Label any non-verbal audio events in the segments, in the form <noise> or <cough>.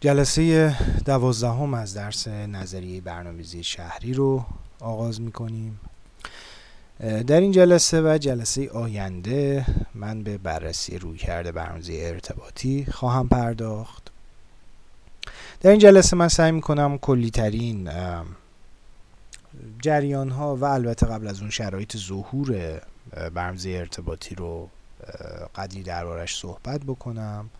جلسه دوازدهم از درس نظریه برنامه‌ریزی شهری رو آغاز می‌کنیم. در این جلسه و جلسه آینده من به بررسی رویکرد برنامه‌ریزی ارتباطی خواهم پرداخت. در این جلسه من سعی می‌کنم کلی ترین جریان ها و البته قبل از اون شرایط ظهور برنامه‌ریزی ارتباطی رو قدری دربارش صحبت بکنم.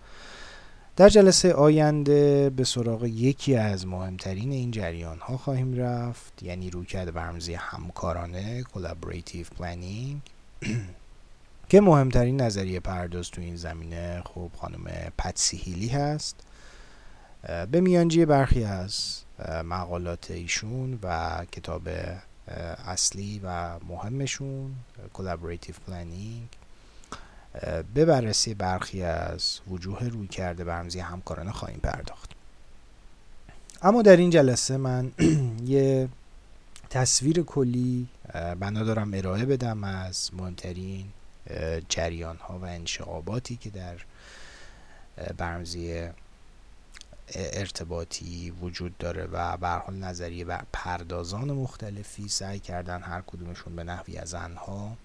در جلسه آینده به سراغ یکی از مهمترین این جریان ها خواهیم رفت یعنی رویکرد برنامه‌ریزی همکارانه collaborative planning <clears throat> که مهمترین نظریه پرداز تو این زمینه خب خانم پتسی هیلی هست. به میانجی برخی از مقالات ایشون و کتاب اصلی و مهمشون collaborative planning به بررسی برخی از وجوه روی کرده برمزی همکارانه خواهیم پرداخت. اما در این جلسه من <clears throat> یه تصویر کلی بنا دارم ارائه بدم از مهمترین جریان ها و انشعاباتی که در برمزی ارتباطی وجود داره و به حال نظریه و پردازان مختلفی سعی کردن هر کدومشون به نحوی از انها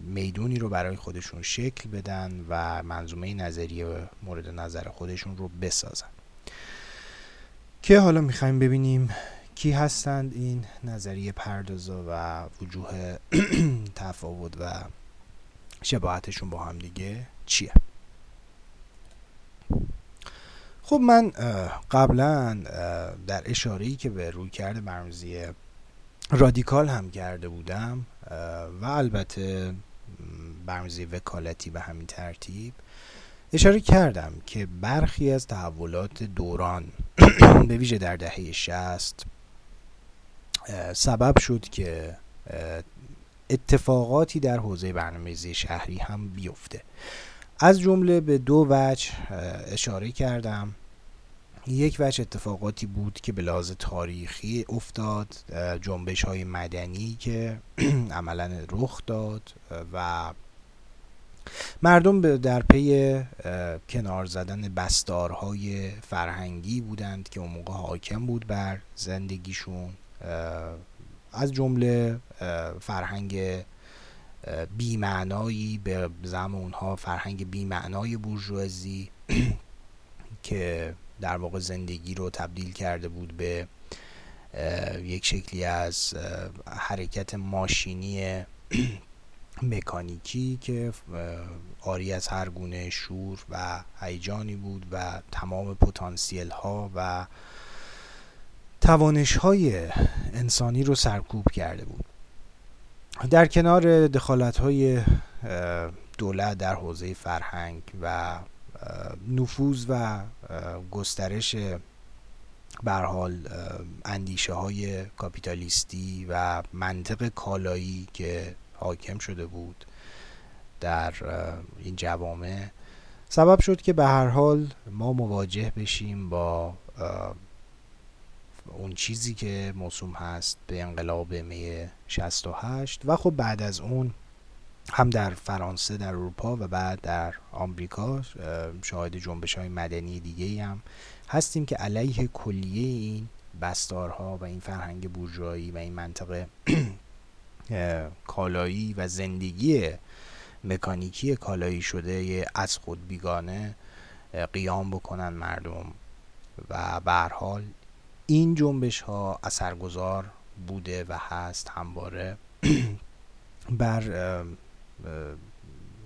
می‌دونی رو برای خودشون شکل بدن و منظومه نظریه مورد نظر خودشون رو بسازن. که حالا می‌خوایم ببینیم کی هستند این نظریه پردازا و وجوه <clears throat> تفاوت و شباهتشون با هم دیگه چیه؟ خب من قبلا در اشاره‌ای که به روی کرده برمزی رادیکال هم کرده بودم و البته برنامه‌ریزی وکالتی به همین ترتیب اشاره کردم که برخی از تحولات دوران <clears throat> به ویژه در دهه شست سبب شد که اتفاقاتی در حوزه برنامه‌ریزی شهری هم بیفته. از جمله به دو وجه اشاره کردم. یک وجه اتفاقاتی بود که به لحاظ تاریخی افتاد جنبش های مدنی که <clears throat> عملا رخ داد و مردم در پی کنار زدن بستارهای فرهنگی بودند که اون موقع حاکم بود بر زندگیشون. از جمله فرهنگ بیمعنایی به زم اونها فرهنگ بیمعنای بورژوازی <clears throat> که در واقع زندگی رو تبدیل کرده بود به یک شکلی از حرکت ماشینی <clears throat> مکانیکی که آری از هر گونه شور و هیجانی بود و تمام پتانسیل ها و توانش های انسانی رو سرکوب کرده بود. در کنار دخالت های دولت در حوزه فرهنگ و نفوذ و گسترش حال اندیشه های کاپیتالیستی و منطق کالایی که حاکم شده بود در این جوامع سبب شد که به هر حال ما مواجه بشیم با اون چیزی که موسوم هست به انقلاب می 68 و خب بعد از اون هم در فرانسه در اروپا و بعد در آمریکا شاهد جنبش های مدنی دیگه هم هستیم که علیه کلیه این بستارها و این فرهنگ بورژوایی و این منطقه کالایی و زندگی مکانیکی کالایی شده از خود بیگانه قیام بکنن مردم و به حال این جنبش ها اثرگذار بوده و هست همواره. <clears throat> بر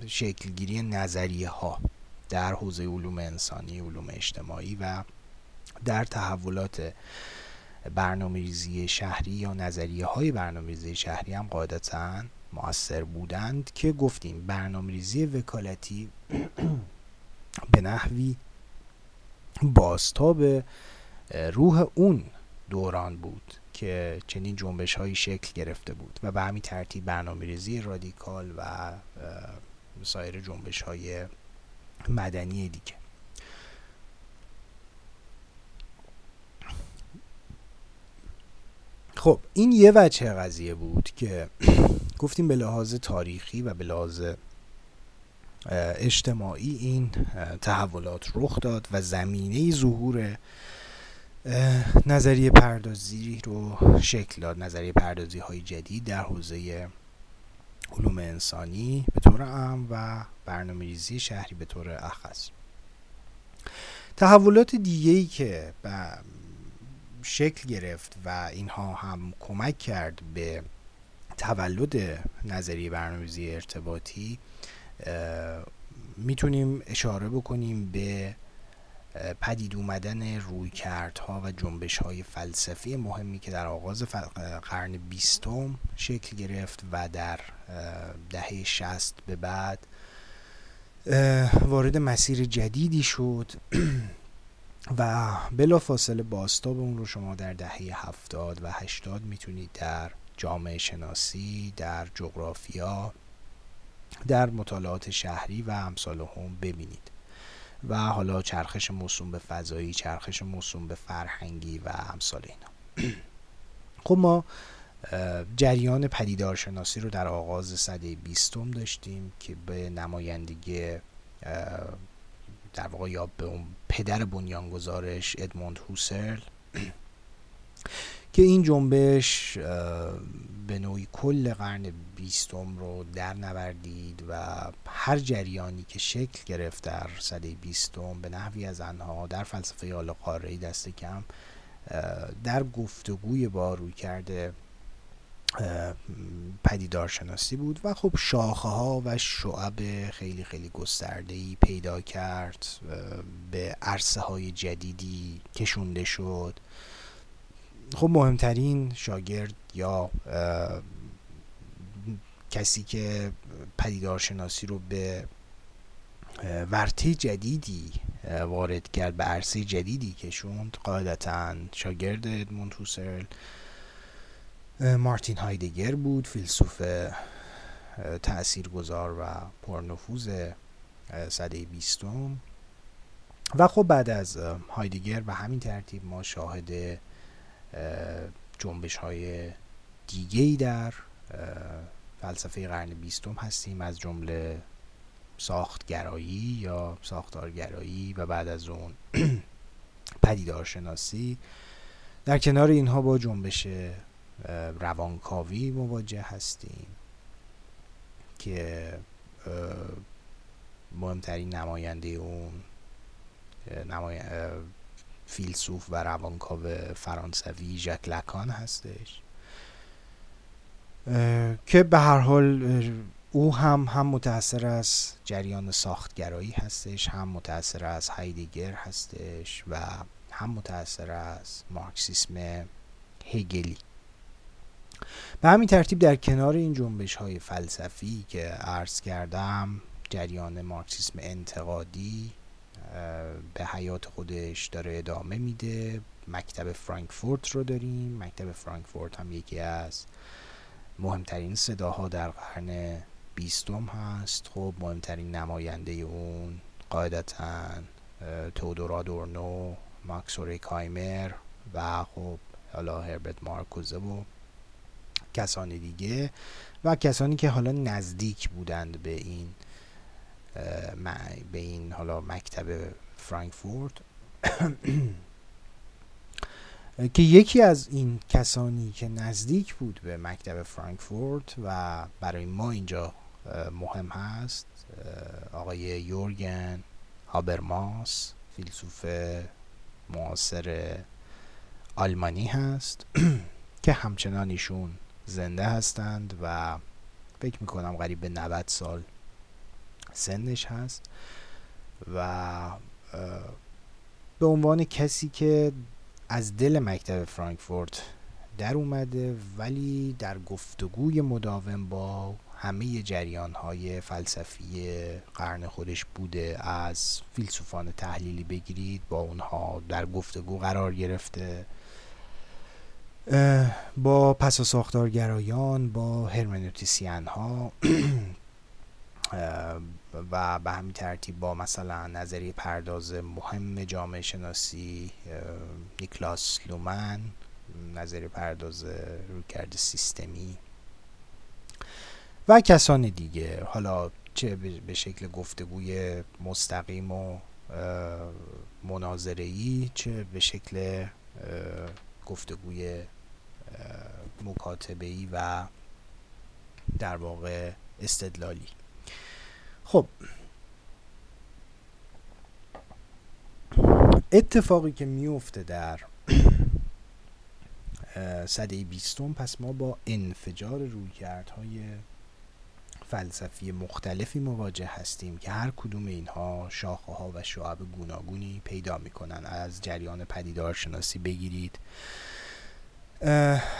شکلگیری نظریه ها در حوزه علوم انسانی علوم اجتماعی و در تحولات برنامه ریزی شهری یا نظریه های برنامه ریزی شهری هم قاعدتا مؤثر بودند که گفتیم برنامه ریزی وکالتی <clears throat> به نحوی باستاب روح اون دوران بود. که چنین جنبش هایی شکل گرفته بود و به همین ترتیب برنامه ریزی رادیکال و سایر جنبش های مدنی دیگه. خب این یه وجه قضیه بود که <clears throat> گفتیم به لحاظ تاریخی و به لحاظ اجتماعی این تحولات رخ داد و زمینه ظهور نظریه پردازی رو شکل داد. نظریه پردازی های جدید در حوزه علوم انسانی به طور عام و برنامه ریزی شهری به طور اخص. تحولات دیگه ای که شکل گرفت و اینها هم کمک کرد به تولد نظریه برنامه‌ریزی ارتباطی می‌تونیم اشاره بکنیم به پدید اومدن رویکردها و جنبش های فلسفی مهمی که در آغاز قرن بیستم شکل گرفت و در دهه شست به بعد وارد مسیر جدیدی شد. <clears throat> و بلا فاصله باستاب اون رو شما در دهه هفتاد و هشتاد می‌تونید در جامعه شناسی در جغرافیا در مطالعات شهری و امثال هم ببینید. و حالا چرخش موسوم به فضایی چرخش موسوم به فرهنگی و امثال اینا. <clears throat> خب ما جریان پدیدارشناسی رو در آغاز صده بیستم داشتیم که به نمایندگی در واقع یا به اون پدر بنیانگذارش ادموند هوسرل <clears throat> که این جنبش به نوعی کل قرن بیستم رو در نوردید و هر جریانی که شکل گرفت در صده بیستم به نحوی از آنها در فلسفه آل قاره دست کم در گفتگوی با روی کرده پدیدارشناسی بود و خب شاخه ها و شعب خیلی خیلی گسترده ای پیدا کرد به عرصه های جدیدی کشونده شد. خب مهمترین شاگرد یا کسی که پدیدارشناسی رو به ورته جدیدی وارد کرد به عرصه جدیدی کشوند قاعدتا شاگرد ادموند هوسرل مارتین هایدگر بود فیلسوف تاثیرگذار و پرنفوذ صده بیستم. و خب بعد از هایدگر و همین ترتیب ما شاهد جنبش های دیگه ای در فلسفه قرن بیستم هستیم. از جمله ساختگرایی یا ساختارگرایی و بعد از اون <clears throat> پدیدارشناسی در کنار اینها با جنبش روانکاوی مواجه هستیم که مهمترین نماینده اون نمای... فیلسوف و روانکاو فرانسوی ژاک لکان هستش. که به هر حال او هم هم متاثر از جریان ساختگرایی هستش هم متاثر از هایدگر هستش و هم متاثر از مارکسیسم هگلی. به همین ترتیب در کنار این جنبش های فلسفی که عرض کردم جریان مارکسیسم انتقادی به حیات خودش داره ادامه میده. مکتب فرانکفورت رو داریم. مکتب فرانکفورت هم یکی از مهمترین صداها در قرن بیستم هست. خب مهمترین نماینده اون قاعدتا تودور آدورنو ماکس کایمر و خب حالا هربرت مارکوزه و کسان دیگه و کسانی که حالا نزدیک بودند به این به این حالا مکتب فرانکفورت. <coughs> که یکی از این کسانی که نزدیک بود به مکتب فرانکفورت و برای ما اینجا مهم هست آقای یورگن هابرماس فیلسوف معاصر آلمانی هست <coughs> که همچنان ایشون زنده هستند و فکر می‌کنم قریب به 90 سال سنش هست و به عنوان کسی که از دل مکتب فرانکفورت در اومده ولی در گفتگوی مداوم با همه جریان های فلسفی قرن خودش بوده از فیلسوفان تحلیلی بگیرید با اونها در گفتگو قرار گرفته با پس و ساختارگرایان با هرمنوتیسیان ها <clears throat> و به همین ترتیب با مثلا نظریه پرداز مهم جامعه شناسی نیکلاس لومن نظریه پرداز رویکرد سیستمی و کسان دیگه. حالا چه به شکل گفتگوی مستقیم و مناظری چه به شکل گفتگوی مکاتبه و در واقع استدلالی. خب. اتفاقی که میفته در صده بیستم پس ما با انفجار رویکردهای فلسفی مختلفی مواجه هستیم که هر کدوم اینها شاخه ها و شعب گوناگونی پیدا می‌کنن. از جریان پدیدارشناسی بگیرید.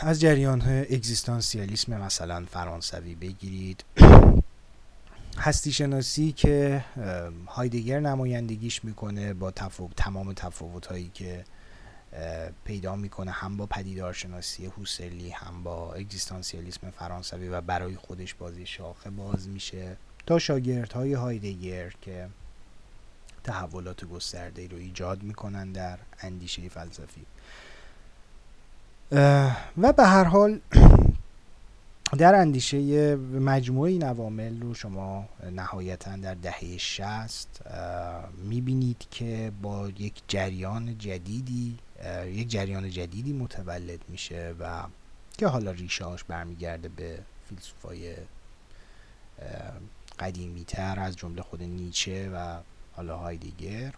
از جریان اگزیستانسیالیسم مثلا فرانسوی بگیرید. هستی شناسی که هایدگر نمایندگیش می‌کنه با تفاوت تمام تفاوت هایی که پیدا می‌کنه هم با پدیدارشناسی هوسرلی هم با اگزیستانسیالیسم فرانسوی و برای خودش بازی شاخه باز میشه. تا های هایدگر که تحولات گسترده رو ایجاد می‌کنن در اندیشه فلسفی. و به هر حال <clears throat> در اندیشه مجموعه این عوامل رو شما نهایتا در دهه شست می‌بینید که با یک جریان جدیدی یک جریان جدیدی متولد میشه و که حالا ریشهاش برمیگرده به فیلسوفای قدیمی تر از جمله خود نیچه و حالا هایدگر.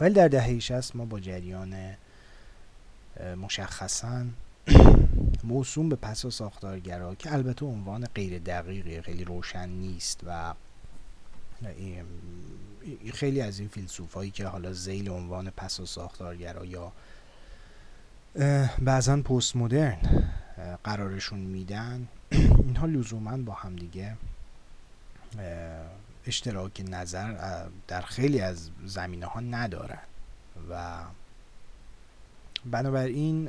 ولی در دهه 60 ما با جریان مشخصا موسوم به پس ساختارگرا که البته عنوان غیر دقیقی خیلی روشن نیست و خیلی از این فیلسوف هایی که حالا زیل عنوان پس ساختارگرا یا بعضا پست مدرن قرارشون میدن اینها لزوما با همدیگه اشتراک نظر در خیلی از زمینه ها ندارن و بنابراین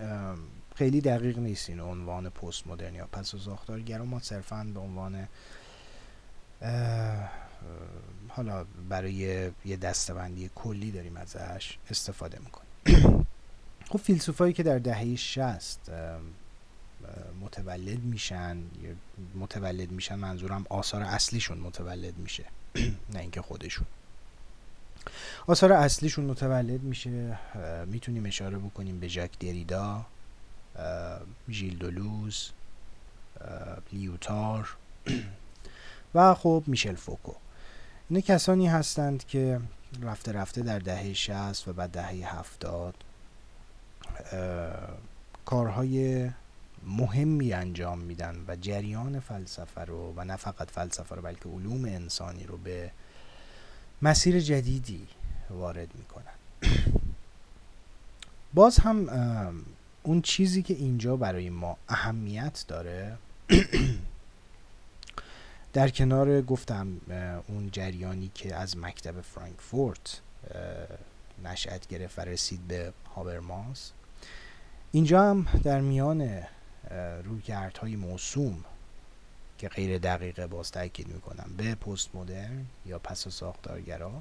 خیلی دقیق نیست این عنوان پست مدرن یا پس و ساختارگرا ما صرفا به عنوان حالا برای یه دستبندی کلی داریم ازش استفاده می‌کنیم. <coughs> خب فیلسوفایی که در دهه 60 متولد میشن متولد میشن منظورم آثار اصلیشون متولد میشه نه اینکه خودشون. آثار اصلیشون متولد میشه می‌تونیم اشاره بکنیم به ژاک دریدا. ژیل دولوز لیوتار. <clears throat> و خب میشل فوکو. اینا کسانی هستند که رفته رفته در دهه 60 و بعد دهه 70 کارهای مهمی انجام میدن و جریان فلسفه رو و نه فقط فلسفه رو بلکه علوم انسانی رو به مسیر جدیدی وارد می‌کنن. <clears throat> باز هم اون چیزی که اینجا برای ما اهمیت داره <clears throat> در کنار گفتم اون جریانی که از مکتب فرانکفورت نشأت گرفت و رسید به هاورماس اینجا هم در میان رویکردهای موسوم که غیر دقیقه باز تاکید می‌کنم به پست مدرن یا پس ساختارگرا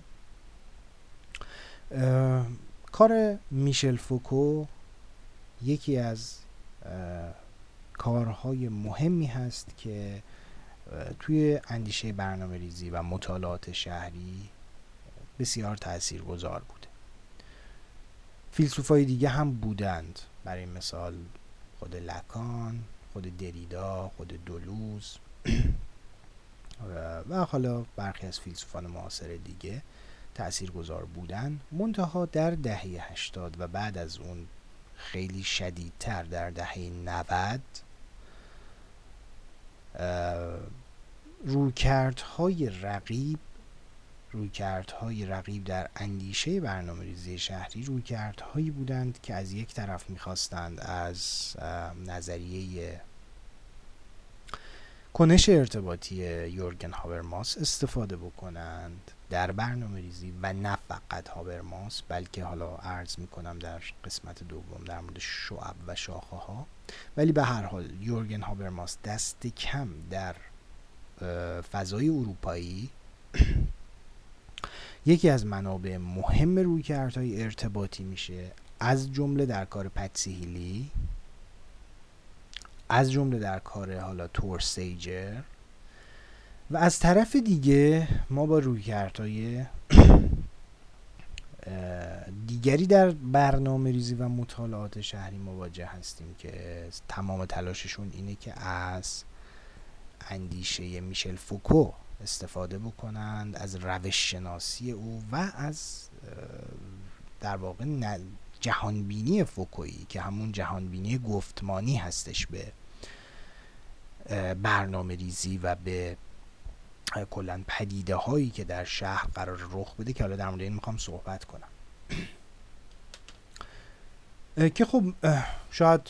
کار میشل فوکو یکی از کارهای مهمی هست که توی اندیشه برنامه ریزی و مطالعات شهری بسیار تأثیر گذار بوده. فیلسوفای دیگه هم بودند. برای مثال خود لکان خود دریدا خود دولوز. <clears throat> و حالا برخی از فیلسوفان معاصر دیگه تأثیر گذار بودن. منتها در دهه هشتاد و بعد از اون خیلی شدیدتر در دهه 90 رویکردهای رقیب رویکردهای رقیب در اندیشه برنامه ریزی شهری رویکردهایی بودند که از یک طرف می‌خواستند از نظریه کنش ارتباطی یورگن هاورماس استفاده بکنند. در برنامه ریزی و نه فقط هاورماس بلکه حالا عرض می‌کنم در قسمت دوم در مورد شعب و شاخه ها ولی به هر حال یورگن هاورماس دست کم در فضای اروپایی. <clears throat> یکی از منابع مهم رویکردهای ارتباطی میشه از جمله در کار پتسیهیلی از جمله در کار حالا تور سیجر. و از طرف دیگه ما با رویکردهای دیگری در برنامه ریزی و مطالعات شهری مواجه هستیم که تمام تلاششون اینه که از اندیشه میشل فوکو استفاده بکنند از روش شناسی او و از در واقع جهانبینی فوکویی که همون جهانبینی گفتمانی هستش به برنامه ریزی و به کلا پدیده هایی که در شهر قرار رخ بده که حالا در مورد این می‌خوام صحبت کنم. که خب شاید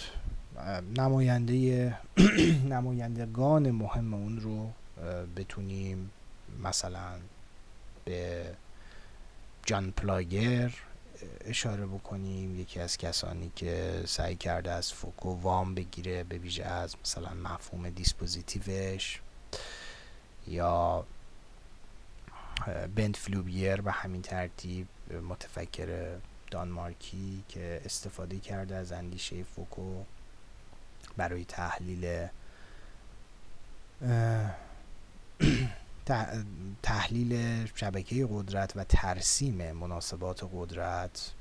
نماینده <clears throat> نمایندگان مهم اون رو بتونیم مثلا به John Pløger اشاره بکنیم. یکی از کسانی که سعی کرده از فوکو وام بگیره به ویژه از مثلا مفهوم dispositif ش. یا Bent Flyvbjerg و همین ترتیب متفکر دانمارکی که استفاده کرده از اندیشه فوکو برای تحلیل <clears throat> تحلیل شبکه قدرت و ترسیم مناسبات قدرت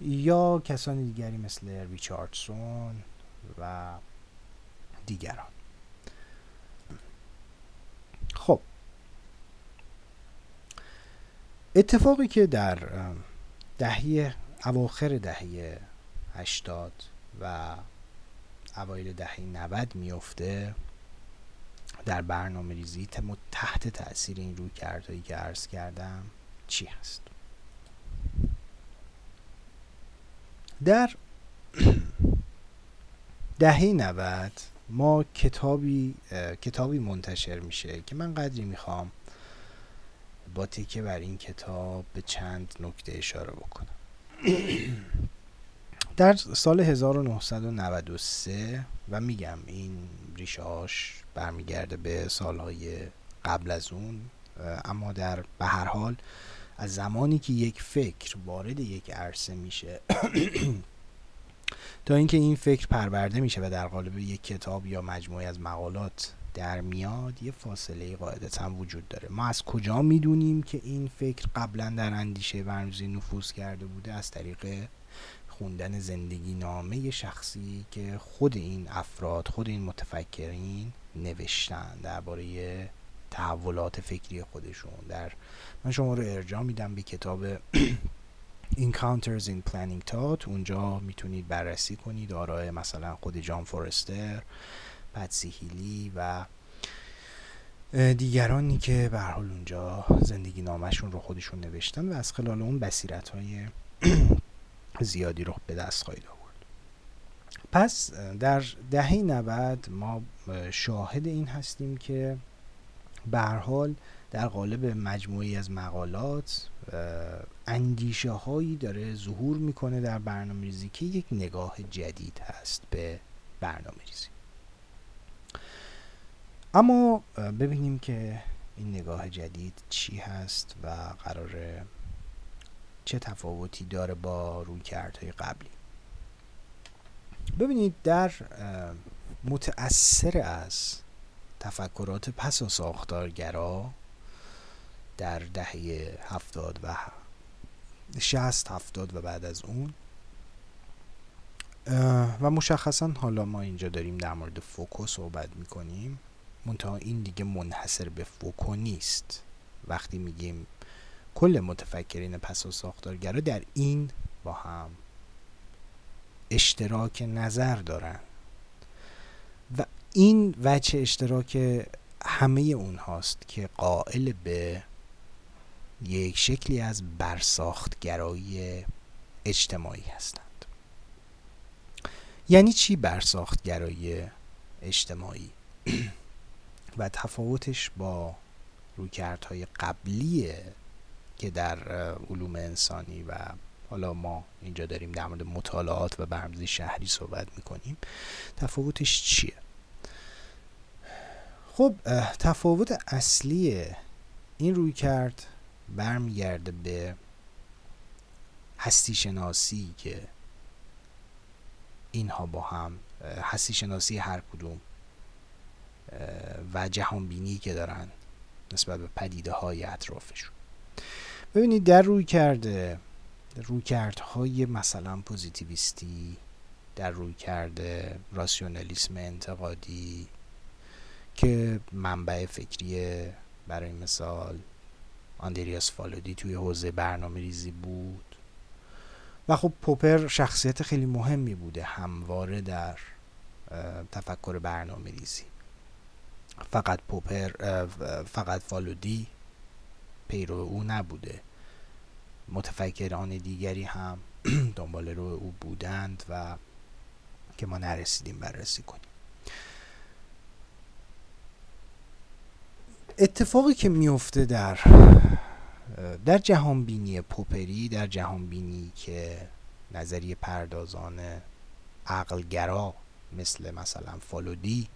یا کسان دیگری مثل ریچاردسون و دیگران خب اتفاقی که در دهه اواخر دهه 80 و اوایل دهه 90 میفته در برنامه ریزی تحت تاثیر این روی کردهایی که عرض کردم چی هست؟ در <clears throat> دهه 90 ما کتابی کتابی منتشر میشه که من قدری می‌خوام با تکه بر این کتاب به چند نکته اشاره بکنم. <coughs> در سال 1993 و میگم این ریشه هاش برمیگرده به سالهای قبل از اون اما در به هر حال از زمانی که یک فکر وارد یک عرصه میشه <coughs> تا اینکه این فکر پرورده میشه و در قالب یک کتاب یا مجموعه از مقالات در میاد یه فاصله قاعدتا وجود داره. ما از کجا می‌دونیم که این فکر قبلا در اندیشه ورمزی نفوذ کرده بوده؟ از طریق خوندن زندگی نامه شخصی که خود این افراد خود این متفکرین نوشتن درباره تحولات فکری خودشون. در من شما رو ارجاع میدم به کتاب <clears throat> Encounters in Planning Thought. اونجا می‌تونید بررسی کنید آرای مثلا خود جان فورستر. پتسی هیلی و دیگرانی که به حال اونجا زندگی نامشون رو خودشون نوشتن و از خلال اون بصیرت های <clears throat> زیادی رو به دست خواهید آورد. پس در دهه 90 ما شاهد این هستیم که به حال در قالب مجموعی از مقالات اندیشه هایی داره ظهور می‌کنه در برنامه ریزی که یک نگاه جدید هست به برنامه ریزی اما ببینیم که این نگاه جدید چی هست و قرار چه تفاوتی داره با روی کردهای قبلی. ببینید در متأثر از تفکرات پس و ساختارگرا در دهه هفتاد و شست هفتاد و بعد از اون و مشخصا حالا ما اینجا داریم در مورد فوکو صحبت می‌کنیم. منتها این دیگه منحصر به فوکو نیست. وقتی میگیم کل متفکرین پس و ساختارگرا در این با هم اشتراک نظر دارن. و این وجه اشتراک همه اونهاست که قائل به یک شکلی از برساختگرایی اجتماعی هستند. یعنی چی برساختگرایی اجتماعی؟ <clears throat> و تفاوتش با رویکردهای قبلی که در علوم انسانی و حالا ما اینجا داریم در مورد مطالعات و برمزی شهری صحبت می‌کنیم تفاوتش چیه؟ خب تفاوت اصلی این روی کرد برمیگرده به هستی شناسی که اینها با هم هستی شناسی هر کدوم و جهانبینی که دارن نسبت به پدیده های اطرافشون. ببینید در روی کرده روی کردهای مثلا پوزیتیویستی در روی کرده راسیونالیسم انتقادی که منبع فکری برای مثال آندریاس فالودی توی حوزه برنامه ریزی بود. و خب پوپر شخصیت خیلی مهمی بوده همواره در تفکر برنامه ریزی فقط پوپر فقط فالودی پیرو او نبوده. متفکران دیگری هم <clears throat> دنبال رو او بودند و که ما نرسیدیم بررسی کنیم. اتفاقی که میفته در در جهانبینی پوپری در جهانبینی که نظریه پردازان عقلگرا مثل مثلا فالودی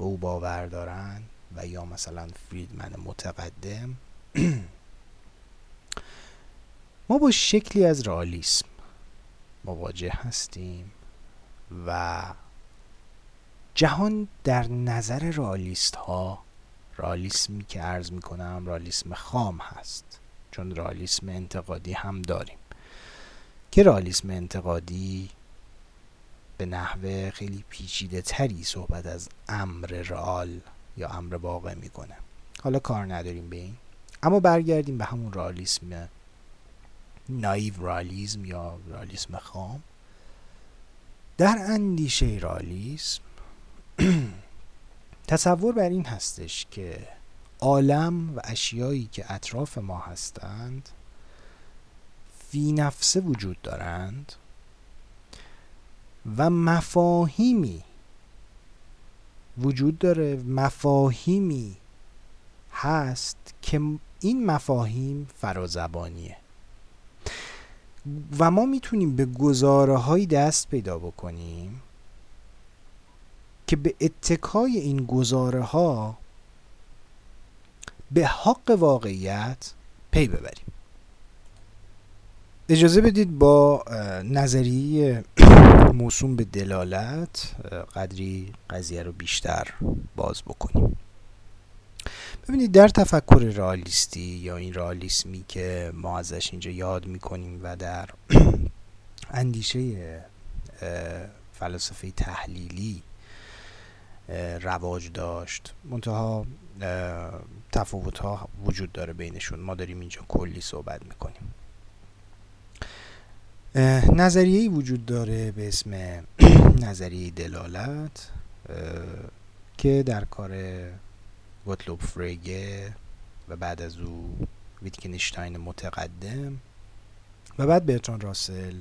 به او باور دارن و یا مثلا فریدمن متقدم. <clears throat> ما با شکلی از رئالیسم مواجه هستیم و جهان در نظر رئالیست ها رئالیسمی که عرض می کنم رئالیسم خام هست چون رئالیسم انتقادی هم داریم. که رئالیسم انتقادی به نحوه خیلی پیچیده تری صحبت از امر رئال یا امر واقع می‌کنه. حالا کار نداریم به این. اما برگردیم به همون رئالیسم نایو رئالیسم یا رئالیسم خام. در اندیشه رئالیسم <clears throat> تصور بر این هستش که عالم و اشیایی که اطراف ما هستند فی نفسه وجود دارند. و مفاهیمی. وجود داره مفاهیمی هست که این مفاهیم فرازبانیه. و ما می‌تونیم به گزاره های دست پیدا بکنیم که به اتکای این گزاره ها به حق واقعیت پی ببریم. اجازه بدید با نظریه موسوم به دلالت قدری قضیه رو بیشتر باز بکنیم. ببینید در تفکر رئالیستی یا این رئالیسمی که ما ازش اینجا یاد می‌کنیم و در <clears throat> اندیشه فلسفه تحلیلی رواج داشت منتها تفاوت ها وجود داره بینشون. ما داریم اینجا کلی صحبت می‌کنیم. نظریه وجود داره به اسم <clears throat> نظریه دلالت که در کار گوتلوب فریگه و بعد از او ویتکنشتاین متقدم و بعد برتران راسل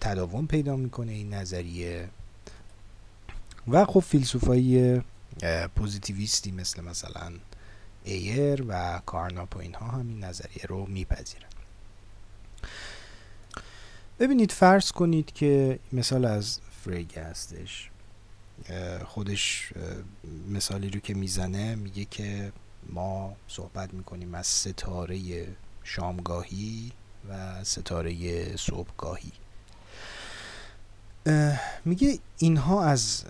تداوم پیدا می‌کنه این نظریه. و خب فیلسوفایی پوزیتیویستی مثل مثلا ایر و کارناپ و اینها هم این نظریه رو میپذیرن. ببینید فرض کنید که مثال از فرگه هستش. خودش مثالی رو که می‌زنه میگه که ما صحبت می‌کنیم از ستاره شامگاهی و ستاره صبحگاهی. میگه اینها از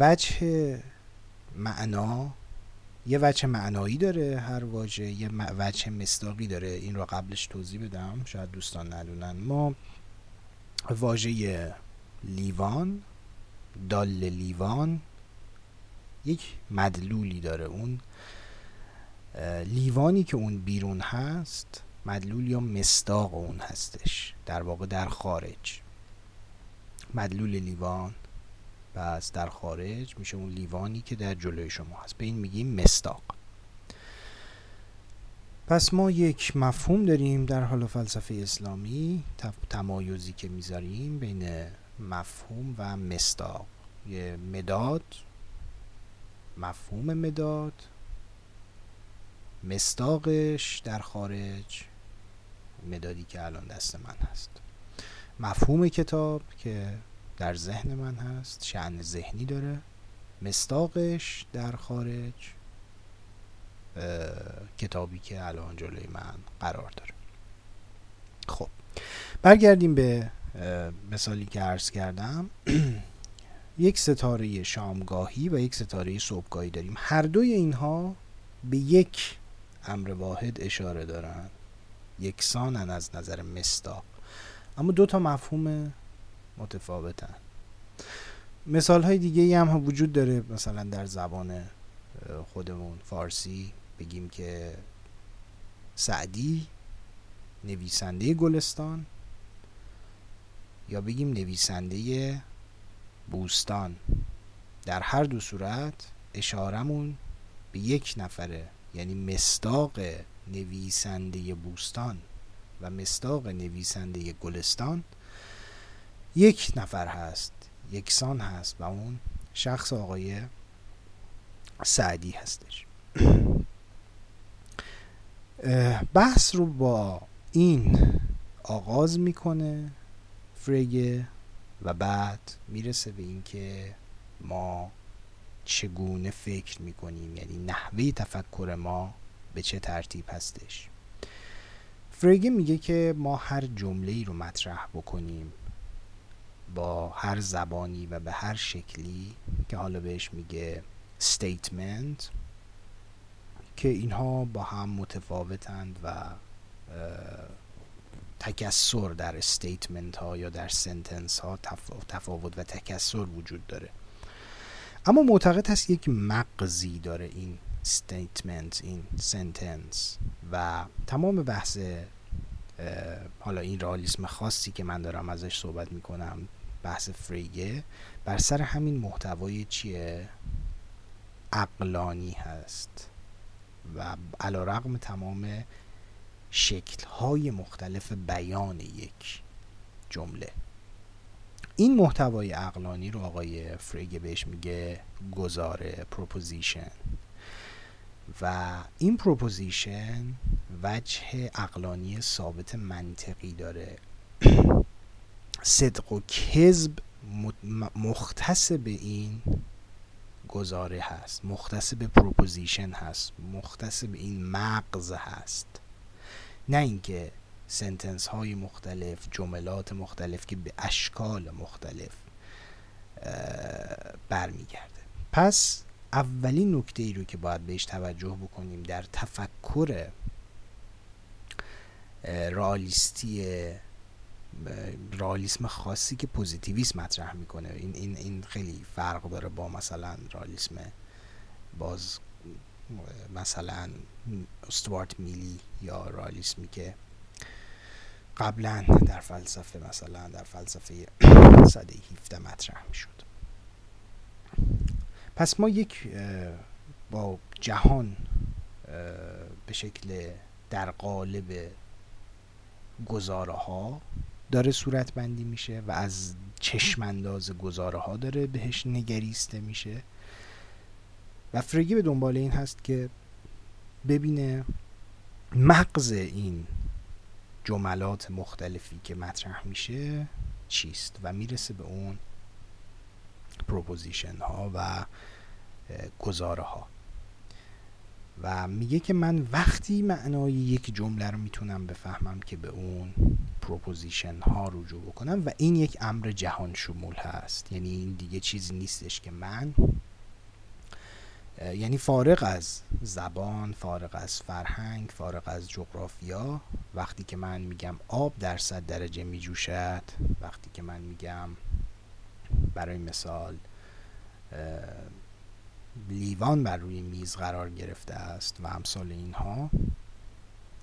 وجه معنا یه وجه معنایی داره هر واژه یه وجه مصداقی داره. این رو قبلش توضیح بدم شاید دوستان ندونن. ما واژه لیوان دال لیوان یک مدلولی داره اون. لیوانی که اون بیرون هست مدلول یا مستاق اون هستش در واقع در خارج. مدلول لیوان پس در خارج میشه اون لیوانی که در جلوی شما هست. به این میگیم مستاق. پس ما یک مفهوم داریم در حال فلسفه اسلامی تمایزی که می‌ذاریم بین مفهوم و مستاق یه مداد مفهوم مداد مستاقش در خارج مدادی که الان دست من هست. مفهوم کتاب که در ذهن من هست شعن ذهنی داره. مستاقش در خارج کتابی که الان جلوی من قرار داره. خب برگردیم به مثالی که عرض کردم. <clears throat> یک ستاره شامگاهی و یک ستاره صبحگاهی داریم. هر دوی اینها به یک امر واحد اشاره دارن. یکسانن از نظر مستاق اما دو تا مفهوم متفاوتن. مثال های دیگه هم وجود داره مثلا در زبان خودمون فارسی. بگیم که سعدی نویسنده گلستان یا بگیم نویسنده بوستان. در هر دو صورت اشارمون به یک نفره یعنی مستاق نویسنده بوستان و مستاق نویسنده گلستان یک نفر هست یکسان هست و اون شخص آقای سعدی هستش. بحث رو با این آغاز می‌کنه فرگه و بعد می‌رسه به اینکه ما چگونه فکر می‌کنیم یعنی نحوه تفکر ما به چه ترتیب هستش. فرگه میگه که ما هر جمله ای رو مطرح بکنیم با هر زبانی و به هر شکلی که حالا بهش میگه statement که اینها با هم متفاوتند و تکسر در statement ها یا در sentence ها تفاوت و تکسر وجود داره. اما معتقد هست یک مغزی داره این statement این sentence و تمام بحث حالا این رئالیسم خاصی که من دارم ازش صحبت می‌کنم بحث فرگه بر سر همین محتوای چیه؟ عقلانی هست. و علی‌رغم تمام شکلهای مختلف بیان یک جمله. این محتوای عقلانی رو آقای فرگه بهش میگه گزاره proposition. و این proposition وجه عقلانی ثابت منطقی داره. <clears throat> صدق و کذب مختص به این گزاره هست مختص به proposition هست مختص به این مغز هست. نه اینکه sentence های مختلف جملات مختلف که به اشکال مختلف برمیگرده. پس اولین نکته ای رو که باید بهش توجه بکنیم در تفکر رالیستی رالیسم خاصی که پوزیتیویسم مطرح می‌کنه. این این این خیلی فرق داره با مثلا رالیسم باز مثلا استوارت میلی یا رالیسمی که قبلا در فلسفه مثلا در فلسفه صده 17 مطرح می‌شد. پس ما یک با جهان به شکل در قالب گزاره ها داره صورت بندی میشه و از چشم انداز گزاره ها داره بهش نگریسته میشه. و فرگی به دنبال این هست که ببینه مغز این جملات مختلفی که مطرح میشه چیست و می‌رسه به اون proposition ها و گزاره ها و میگه که من وقتی معنای یک جمله رو می‌تونم بفهمم که به اون proposition ها رجوع بکنم و این یک امر جهان شمول هست. یعنی این دیگه چیزی نیستش که من یعنی فارغ از زبان فارغ از فرهنگ فارغ از جغرافیا وقتی که من میگم آب در صد درجه میجوشد وقتی که من میگم برای مثال لیوان بر روی میز قرار گرفته است و امثال اینها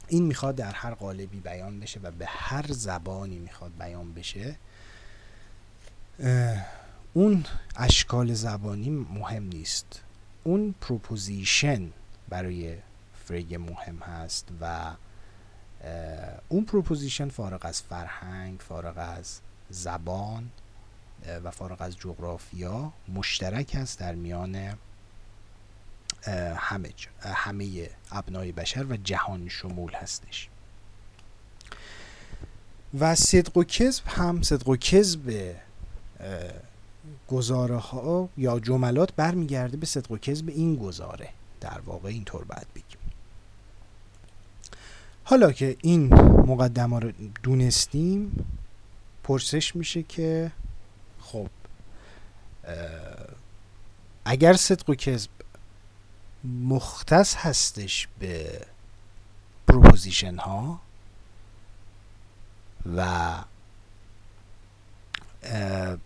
این می‌خواد در هر قالبی بیان بشه و به هر زبانی می‌خواد بیان بشه. اون اشکال زبانی مهم نیست. اون proposition برای فرگه مهم هست و اون proposition فارغ از فرهنگ فارغ از زبان و فارغ از جغرافیا مشترک است در میان همه همه ابنای بشر و جهان شمول هستش. و صدق و کذب هم صدق و کذب گزاره ها یا جملات برمیگرده به صدق و کذب این گزاره. در واقع اینطور باید بگیم. حالا که این مقدمه رو دونستیم پرسش میشه که خب اگر صدق و کذب مختص هستش به proposition ها و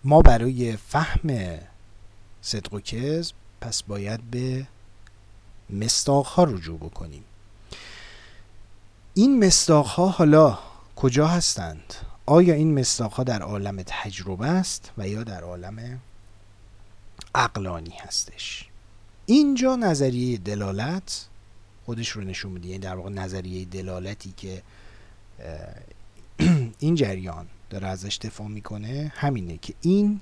ما برای فهم صدق و کذب پس باید به مستاق ها رجوع بکنیم. این مستاق ها حالا کجا هستند؟ آیا این مستاق ها در عالم تجربه است و یا در عالم عقلانی هستش؟ اینجا نظریه دلالت خودش رو نشون میده. یعنی در واقع نظریه دلالتی که <clears throat> این جریان داره ازش دفاع می‌کنه همینه که این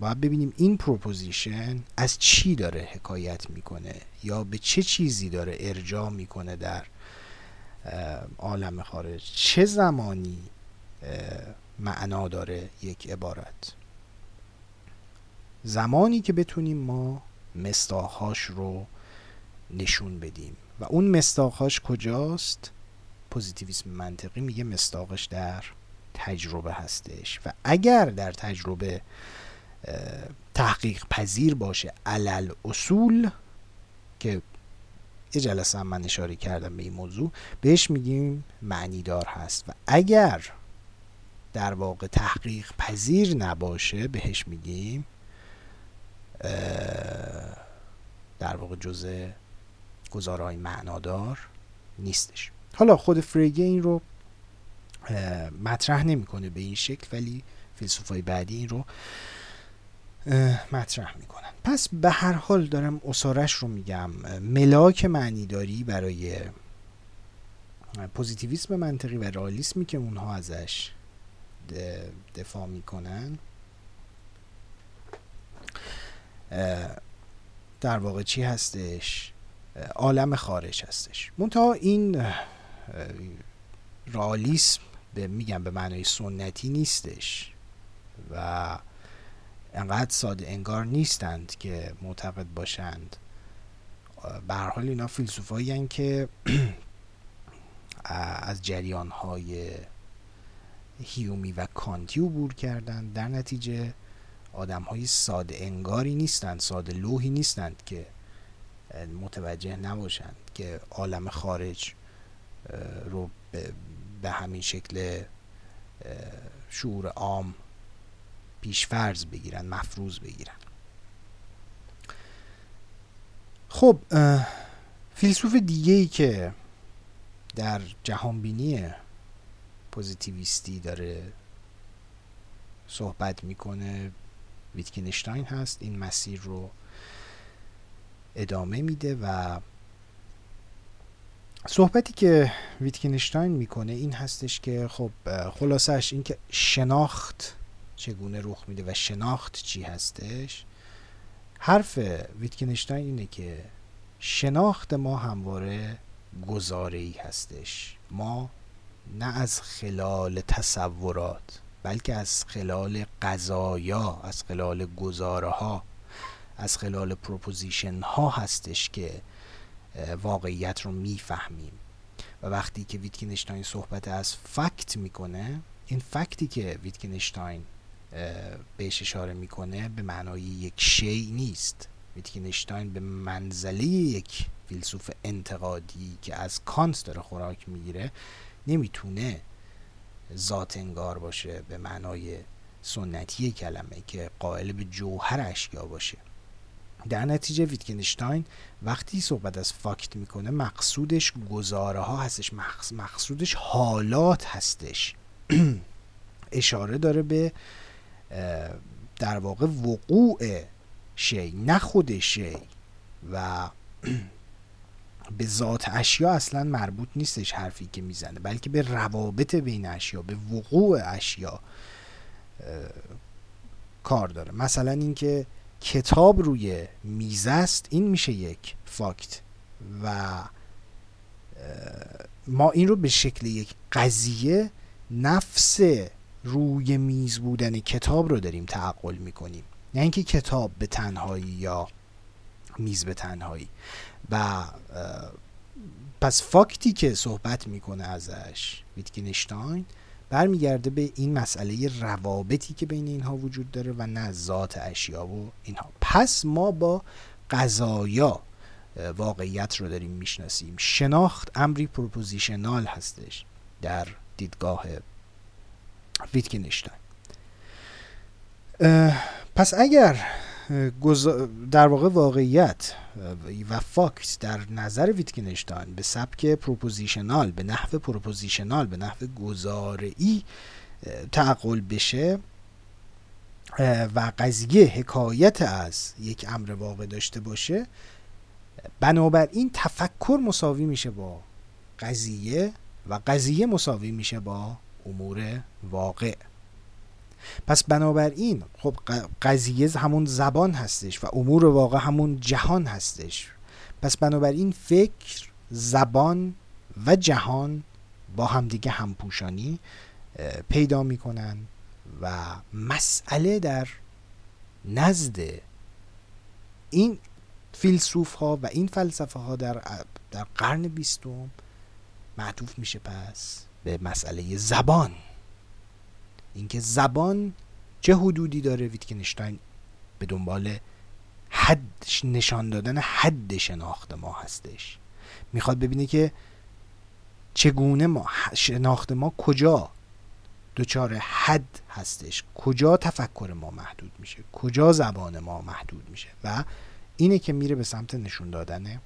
باید ببینیم این proposition از چی داره حکایت می‌کنه یا به چه چیزی داره ارجاع می‌کنه در عالم خارج. چه زمانی معنا داره یک عبارت؟ زمانی که بتونیم ما مصداقش رو نشون بدیم. و اون مصداقش کجاست؟ پوزیتیویسم منطقی میگه مصداقش در تجربه هستش. و اگر در تجربه تحقیق پذیر باشه علل اصول که یه جلسه هم من اشاره کردم به این موضوع بهش میگیم معنیدار هست. و اگر در واقع تحقیق پذیر نباشه بهش میگیم در واقع جزء گزارهای معنادار نیستش. حالا خود فریگه این رو مطرح نمی‌کنه به این شکل ولی فیلسوفای بعدی این رو مطرح می‌کنن. پس به هر حال دارم اصارش رو میگم. ملاک معنیداری برای پوزیتیویسم منطقی و رالیسمی که اونها ازش دفاع می‌کنن در واقع چی هستش؟ عالم خارج هستش. منتها این رالیسم به میگم به معنای سنتی نیستش و انقدر ساده انگار نیستند که معتقد باشند. به حال اینا فیلسوفایی که <clears throat> از جریان های هیومی و کانتی عبور کردند. در نتیجه آدم های ساده انگاری نیستند ساده لوحی نیستند که متوجه نباشند که عالم خارج رو به همین شکل شعور عام فرض بگیرن مفروض بگیرن. خب فیلسوف دیگه ای که در جهانبینی پوزیتیویستی داره صحبت می‌کنه ویتکینشتاین هست این مسیر رو ادامه میده و صحبتی که ویتکینشتاین می‌کنه این هستش که خب خلاصش این که شناخت چگونه رخ میده و شناخت چی هستش. حرف ویتکنشتاین اینه که شناخت ما همواره گزاره ای هستش. ما نه از خلال تصورات بلکه از خلال قضایا از خلال گزاره ها از خلال proposition ها هستش که واقعیت رو می‌فهمیم. و وقتی که ویتگنشتاین صحبت از fact می‌کنه این fact ی که ویتگنشتاین بهش اشاره می‌کنه به معنای یک شی نیست. ویتکنشتاین به منزله یک فیلسوف انتقادی که از کانت داره خوراک می‌گیره نمی‌تونه ذات انگار باشه به معنای سنتی کلمه که قائل به جوهر اشیا باشه. در نتیجه ویتکنشتاین وقتی صحبت از فاکت می‌کنه مقصودش گزاره ها هستش مقصودش حالات هستش. <clears throat> اشاره داره به در واقع وقوع شی نه خود شی و <clears throat> به ذات اشیا اصلا مربوط نیستش حرفی که می‌زنه بلکه به روابط بین اشیا به وقوع اشیا کار داره. مثلا اینکه کتاب روی میز است این میشه یک فاکت و ما این رو به شکل یک قضیه نفس روی میز بودن کتاب رو داریم تعقل می‌کنیم. نه اینکه کتاب به تنهایی یا میز به تنهایی. و پس fact ی که صحبت می‌کنه ازش ویتگنشتاین برمیگرده به این مسئله روابطی که بین اینها وجود داره و نه ذات اشیا و اینها. پس ما با قضایا واقعیت رو داریم می‌شناسیم. شناخت امری propositional هستش در دیدگاه ویتگنشتاین پس اگر در واقع واقعیت و fact در نظر ویتگنشتاین به سبک propositional به نحو propositional به نحو گزاره‌ای تعقل بشه و قضیه حکایت از یک امر واقع داشته باشه. بنابراین تفکر مساوی میشه با قضیه و قضیه مساوی میشه با امور واقع. پس بنابراین خب قضیه همون زبان هستش و امور واقع همون جهان هستش. پس بنابراین فکر زبان و جهان با همدیگه همپوشانی پیدا می‌کنن و مسئله در نزد این فیلسوف ها و این فلسفه ها در, در قرن بیستم معطوف میشه پس به مسئله زبان. اینکه زبان چه حدودی داره ویتکنشتاین به دنبال حد نشان دادن حد شناخت ما هستش. می‌خواد ببینه که چگونه ما شناخت ما کجا دچار حد هستش کجا تفکر ما محدود میشه کجا زبان ما محدود میشه و اینه که میره به سمت نشون دادن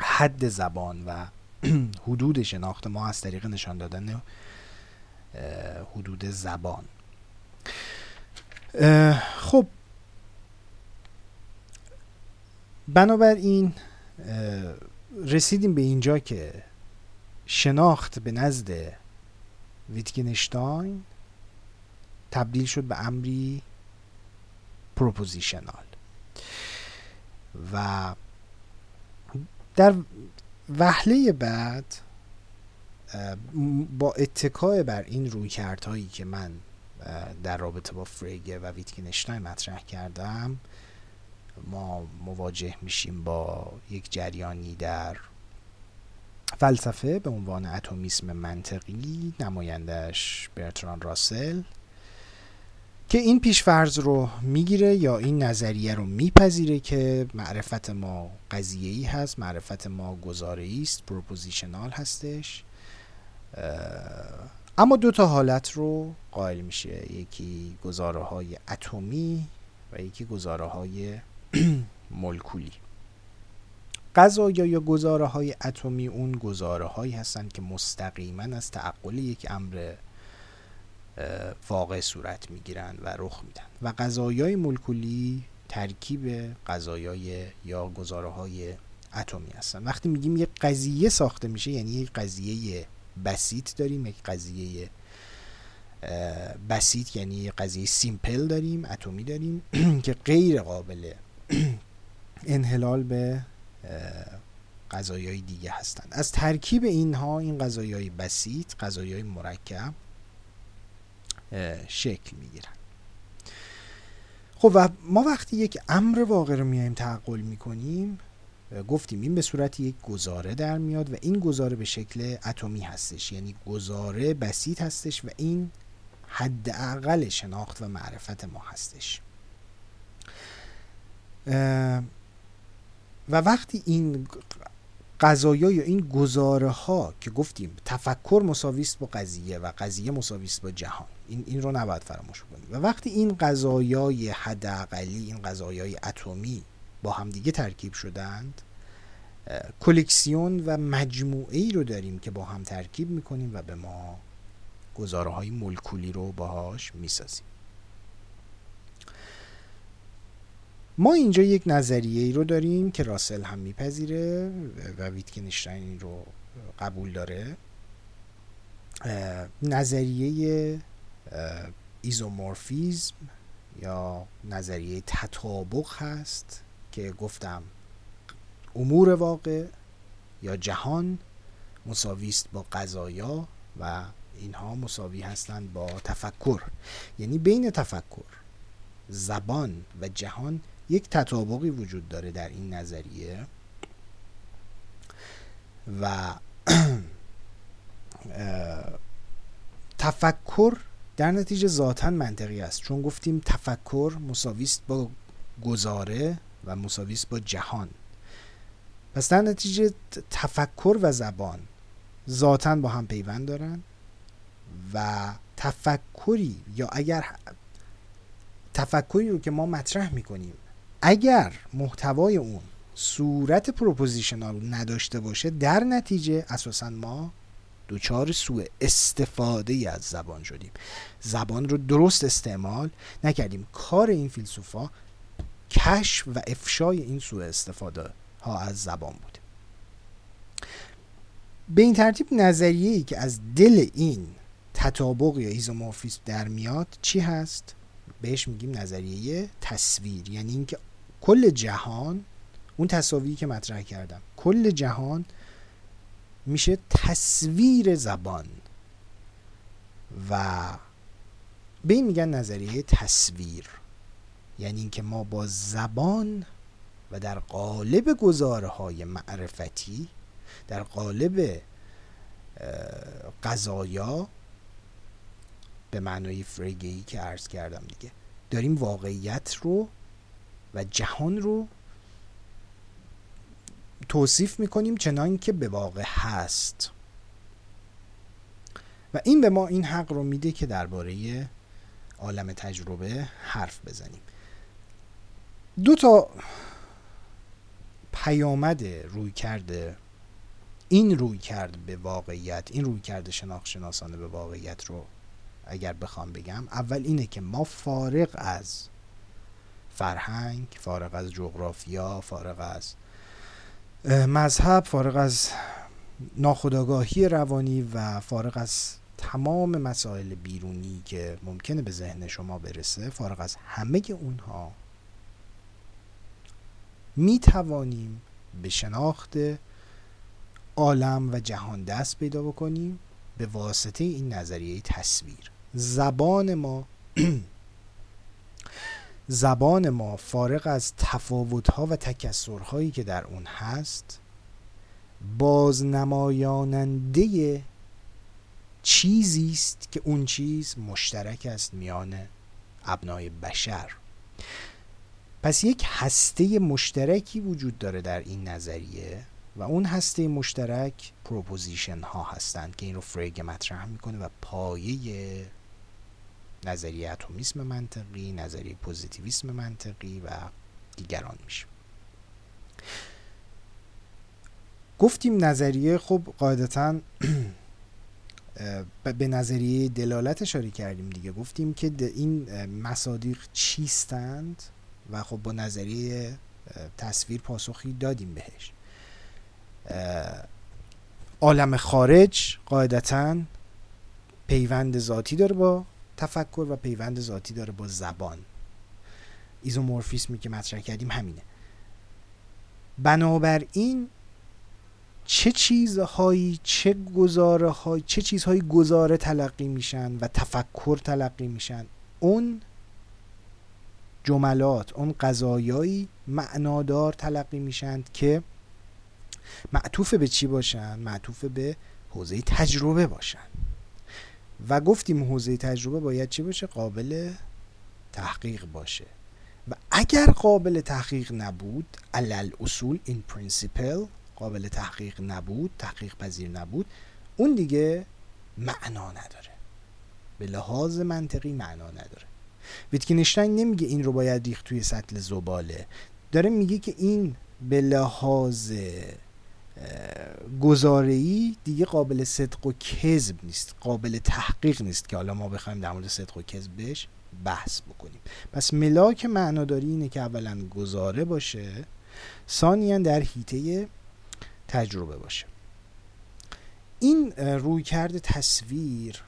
حد زبان و <clears throat> حدود شناخت ما از طریق نشان دادن حدود زبان. خب. بنابراین رسیدیم به اینجا که شناخت به نزد ویتگنشتاین تبدیل شد به امری propositional. و در وهله بعد با اتکای بر این رویکردهایی که من در رابطه با فرگه و ویتگنشتاین مطرح کردم ما مواجه میشیم با یک جریانی در فلسفه به عنوان اتمیسم منطقی نماینده‌ش برتران راسل که این پیشفرض رو می‌گیره یا این نظریه رو میپذیره که معرفت ما قضیه ای هست معرفت ما گزاره است propositional هستش. اما دو تا حالت رو قائل میشه. یکی گزاره های اتمی و یکی گزاره های <clears throat> مولکولی. قضایا یا گزاره های اتمی اون گزاره هایی هستند که مستقیما از تعقل یک امر واقع صورت می‌گیرند و رخ میدن. و قضایای مولکولی ترکیب قضایای یا گزاره های اتمی هستن. وقتی میگیم یک قضیه ساخته میشه یعنی یک قضیه بسیط داریم یک قضیه بسیط یعنی قضیه سیمپل داریم اتمی داریم <clears throat> که غیر قابل <clears throat> انحلال به غذایای دیگه هستند از ترکیب اینها این غذایای بسیط غذایای مرکب شکل می‌گیرن. خب و ما وقتی یک امر واقع رو میایم تعقل می‌کنیم گفتیم این به صورت یک گزاره در میاد و این گزاره به شکل اتمی هستش. یعنی گزاره بسیط هستش و این حداقل شناخت و معرفت ما هستش. و وقتی این قضایا یا این گزاره ها که گفتیم تفکر مساویست با قضیه و قضیه مساویست با جهان این, این رو نباید فراموش کنیم. و وقتی این قضایای حداقلی این قضایای اتمی با همدیگه ترکیب شدند. کلکسیون و مجموعه ای رو داریم که با هم ترکیب می‌کنیم و به ما گزاره های مولکولی رو باهاش می‌سازیم. ما اینجا یک نظریه ای رو داریم که راسل هم میپذیره و ویتکنشتاین رو قبول داره. نظریه ایزومورفیزم یا نظریه تطابق هست. که گفتم امور واقع یا جهان مساوی است با قضایا و اینها مساوی هستند با تفکر. یعنی بین تفکر زبان و جهان یک تطابقی وجود داره در این نظریه و <clears throat> تفکر در نتیجه ذاتا منطقی است. چون گفتیم تفکر مساویست با گزاره و مساویست با جهان. پس در نتیجه تفکر و زبان ذاتا با هم پیوند دارن و تفکری یا اگر تفکری رو که ما مطرح می‌کنیم اگر محتوای اون صورت propositional نداشته باشه در نتیجه اساسا ما دچار سوء استفاده از زبان شدیم. زبان رو درست استعمال نکردیم. کار این فیلسوفا کشف و افشای این سوء استفاده ها از زبان بود. به این ترتیب نظریه ای که از دل این تطابق یا ایزومورفیسم در میاد چی هست؟ بهش میگیم نظریه تصویر. یعنی اینکه کل جهان اون تصاویری که مطرح کردم کل جهان میشه تصویر زبان. و به این میگن نظریه تصویر. یعنی اینکه ما با زبان و در قالب گزاره های معرفتی در قالب قضایا به معنای فرگهی که عرض کردم دیگه داریم واقعیت رو و جهان رو توصیف می‌کنیم چنان که به واقع هست. و این به ما این حق رو میده که درباره عالم تجربه حرف بزنیم. دو تا پیامد روی کرده این روی کرد به واقعیت این روی کرده شناخت شناسانه به واقعیت رو اگر بخوام بگم. اول اینه که ما فارغ از فرهنگ فارغ از جغرافیا فارغ از مذهب فارغ از ناخودآگاهی روانی و فارغ از تمام مسائل بیرونی که ممکنه به ذهن شما برسه فارغ از همه اونها می توانیم به شناخت عالم و جهان دست پیدا بکنیم به واسطه این نظریه تصویر. زبان ما <clears throat> زبان ما فارغ از تفاوتها و تکثرهایی که در اون هست بازنمایاننده چیزی است که اون چیز مشترک است میان ابنای بشر. پس یک هسته مشترکی وجود داره در این نظریه و اون هسته مشترک proposition ها هستند که این رو فرگه مطرح می‌کنه و پایه نظریه اتمیسم منطقی نظریه پوزیتیویسم منطقی و دیگران میشه. گفتیم نظریه خب قاعدتا <clears throat> به نظریه دلالت اشاره کردیم دیگه. گفتیم که این مصادیق چیستند و خب با نظریه تصویر پاسخی دادیم بهش. عالم خارج قاعدتا پیوند ذاتی داره با تفکر و پیوند ذاتی داره با زبان. ایزومورفیسمی که مطرح کردیم همینه. بنابراین چه چیزهایی چه گزاره های چه چیزهایی گزاره تلقی میشن و تفکر تلقی میشن؟ اون جملات اون قضایایی معنادار تلقی میشن که معطوف به چی باشن؟ معطوف به حوزه تجربه باشن. و گفتیم حوزه تجربه باید چی باشه؟ قابل تحقیق باشه. و اگر قابل تحقیق نبود علی‌الاصول این principle قابل تحقیق نبود تحقیق پذیر نبود اون دیگه معنا نداره. به لحاظ منطقی معنا نداره. ویتگنشتاین نمیگه این رو باید ریخت توی سطل زباله. داره میگه که این به لحاظ گزاره‌ای دیگه قابل صدق و کذب نیست قابل تحقیق نیست که حالا ما بخوایم در مورد صدق و کذب بهش بحث بکنیم. پس ملاک معناداری اینه که اولا گزاره باشه ثانیا در حیطه تجربه باشه. این رویکرد تصویر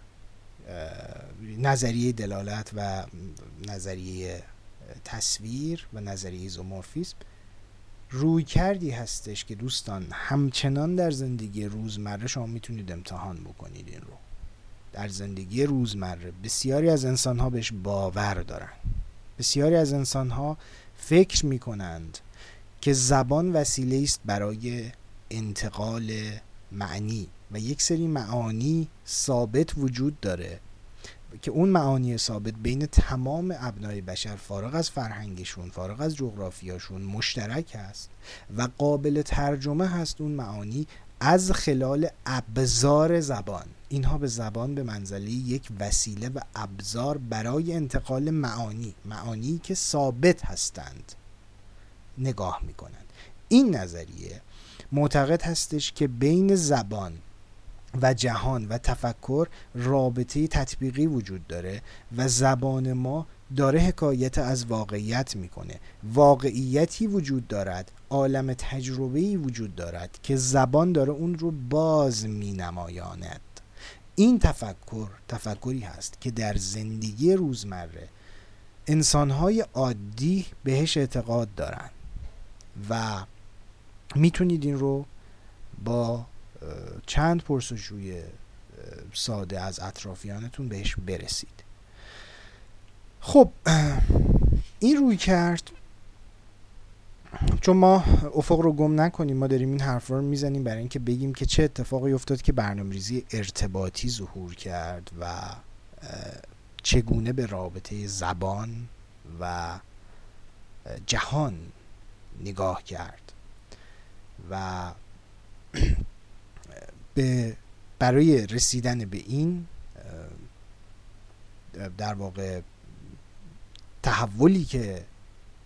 نظریه دلالت و نظریه تصویر و نظریه زومورفیسم روی کردی هستش که دوستان همچنان در زندگی روزمره شما می‌تونید امتحان بکنید این رو. در زندگی روزمره بسیاری از انسان ها بهش باور دارن. بسیاری از انسان ها فکر می‌کنند که زبان وسیله است برای انتقال معنی. و یک سری معانی ثابت وجود داره که اون معانی ثابت بین تمام ابنای بشر فارغ از فرهنگشون فارغ از جغرافیاشون مشترک هست و قابل ترجمه هست اون معانی از خلال ابزار زبان. اینها به زبان به منزله یک وسیله و ابزار برای انتقال معانی معانی که ثابت هستند نگاه می‌کنند. این نظریه معتقد هستش که بین زبان و جهان و تفکر رابطه تطبیقی وجود داره و زبان ما داره حکایت از واقعیت می‌کنه. واقعیتی وجود دارد عالم تجربه‌ای وجود دارد که زبان داره اون رو باز مینمایاند. این تفکر تفکری هست که در زندگی روزمره انسانهای عادی بهش اعتقاد دارن و می‌تونید این رو با چند پرسجوی ساده از اطرافیانتون بهش برسید. خب این روی کرد. چون ما افق رو گم نکنیم ما داریم این حرف رو می‌زنیم برای اینکه بگیم که چه اتفاقی افتاد که برنامه‌ریزی ارتباطی ظهور کرد و چگونه به رابطه زبان و جهان نگاه کرد. و به برای رسیدن به این در واقع تحولی که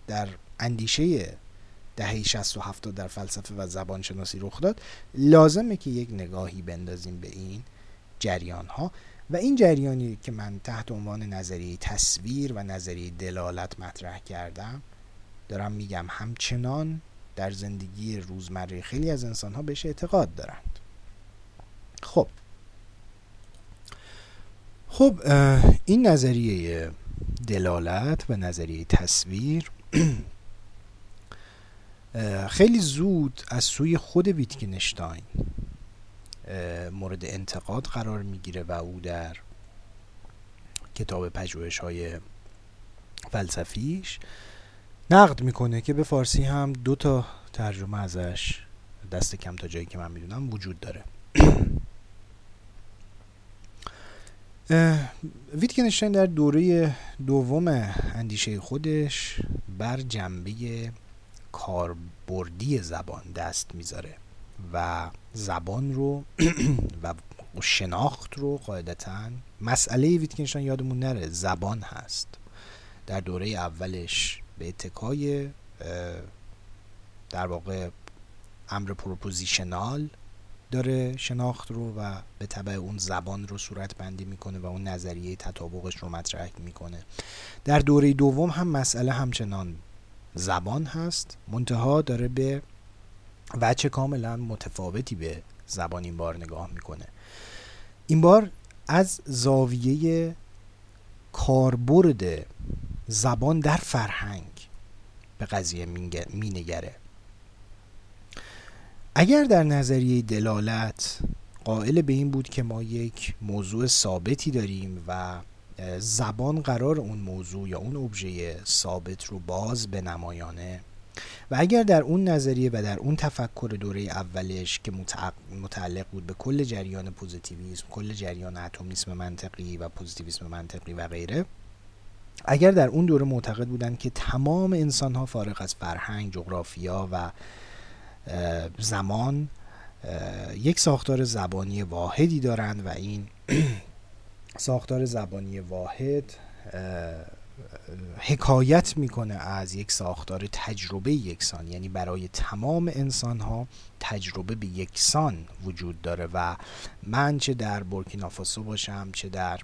در اندیشه دهه 60 و 70 در فلسفه و زبان شناسی رخ داد لازمه که یک نگاهی بندازیم به این جریان ها و این جریانی که من تحت عنوان نظریه تصویر و نظریه دلالت مطرح کردم دارم میگم همچنان در زندگی روزمره خیلی از انسان ها بهش اعتقاد دارند. خب. خب این نظریه دلالت و نظریه تصویر <clears throat> خیلی زود از سوی خود ویتکنشتاین مورد انتقاد قرار می‌گیره و او در کتاب پژوهش های فلسفیش نقد می‌کنه که به فارسی هم دو تا ترجمه ازش دست کم تا جایی که من می‌دونم وجود داره. <clears throat> ویتکنشتاین در دوره دوم اندیشه خودش بر جنبه کاربردی زبان دست می‌ذاره و زبان رو <clears throat> و شناخت رو قاعدتا مسئله ویتگنشتاین یادمون نره زبان هست. در دوره اولش به اتکای در واقع امر propositional داره شناخت رو و به تبع اون زبان رو صورت بندی می‌کنه و اون نظریه تطابقش رو مطرح می‌کنه. در دوره دوم هم مسئله همچنان زبان هست. منتها داره به وچه کاملا متفاوتی به زبان این بار نگاه می‌کنه. این بار از زاویه کاربرد زبان در فرهنگ به قضیه مینگره. اگر در نظریه دلالت قائل به این بود که ما یک موضوع ثابتی داریم و زبان قرار اون موضوع یا اون ابژه ثابت رو باز به نمایانه و اگر در اون نظریه و در اون تفکر دوره اولش که متعلق بود به کل جریان پوزیتیویسم کل جریان اتمیسم منطقی و پوزیتیویسم منطقی و غیره اگر در اون دوره معتقد بودن که تمام انسان ها فارغ از فرهنگ جغرافیا و زمان یک ساختار زبانی واحدی دارند و این <clears throat> ساختار زبانی واحد حکایت می‌کنه از یک ساختار تجربه یکسان. یعنی برای تمام انسان ها تجربه به یکسان وجود داره و من چه در بورکینافاسو باشم چه در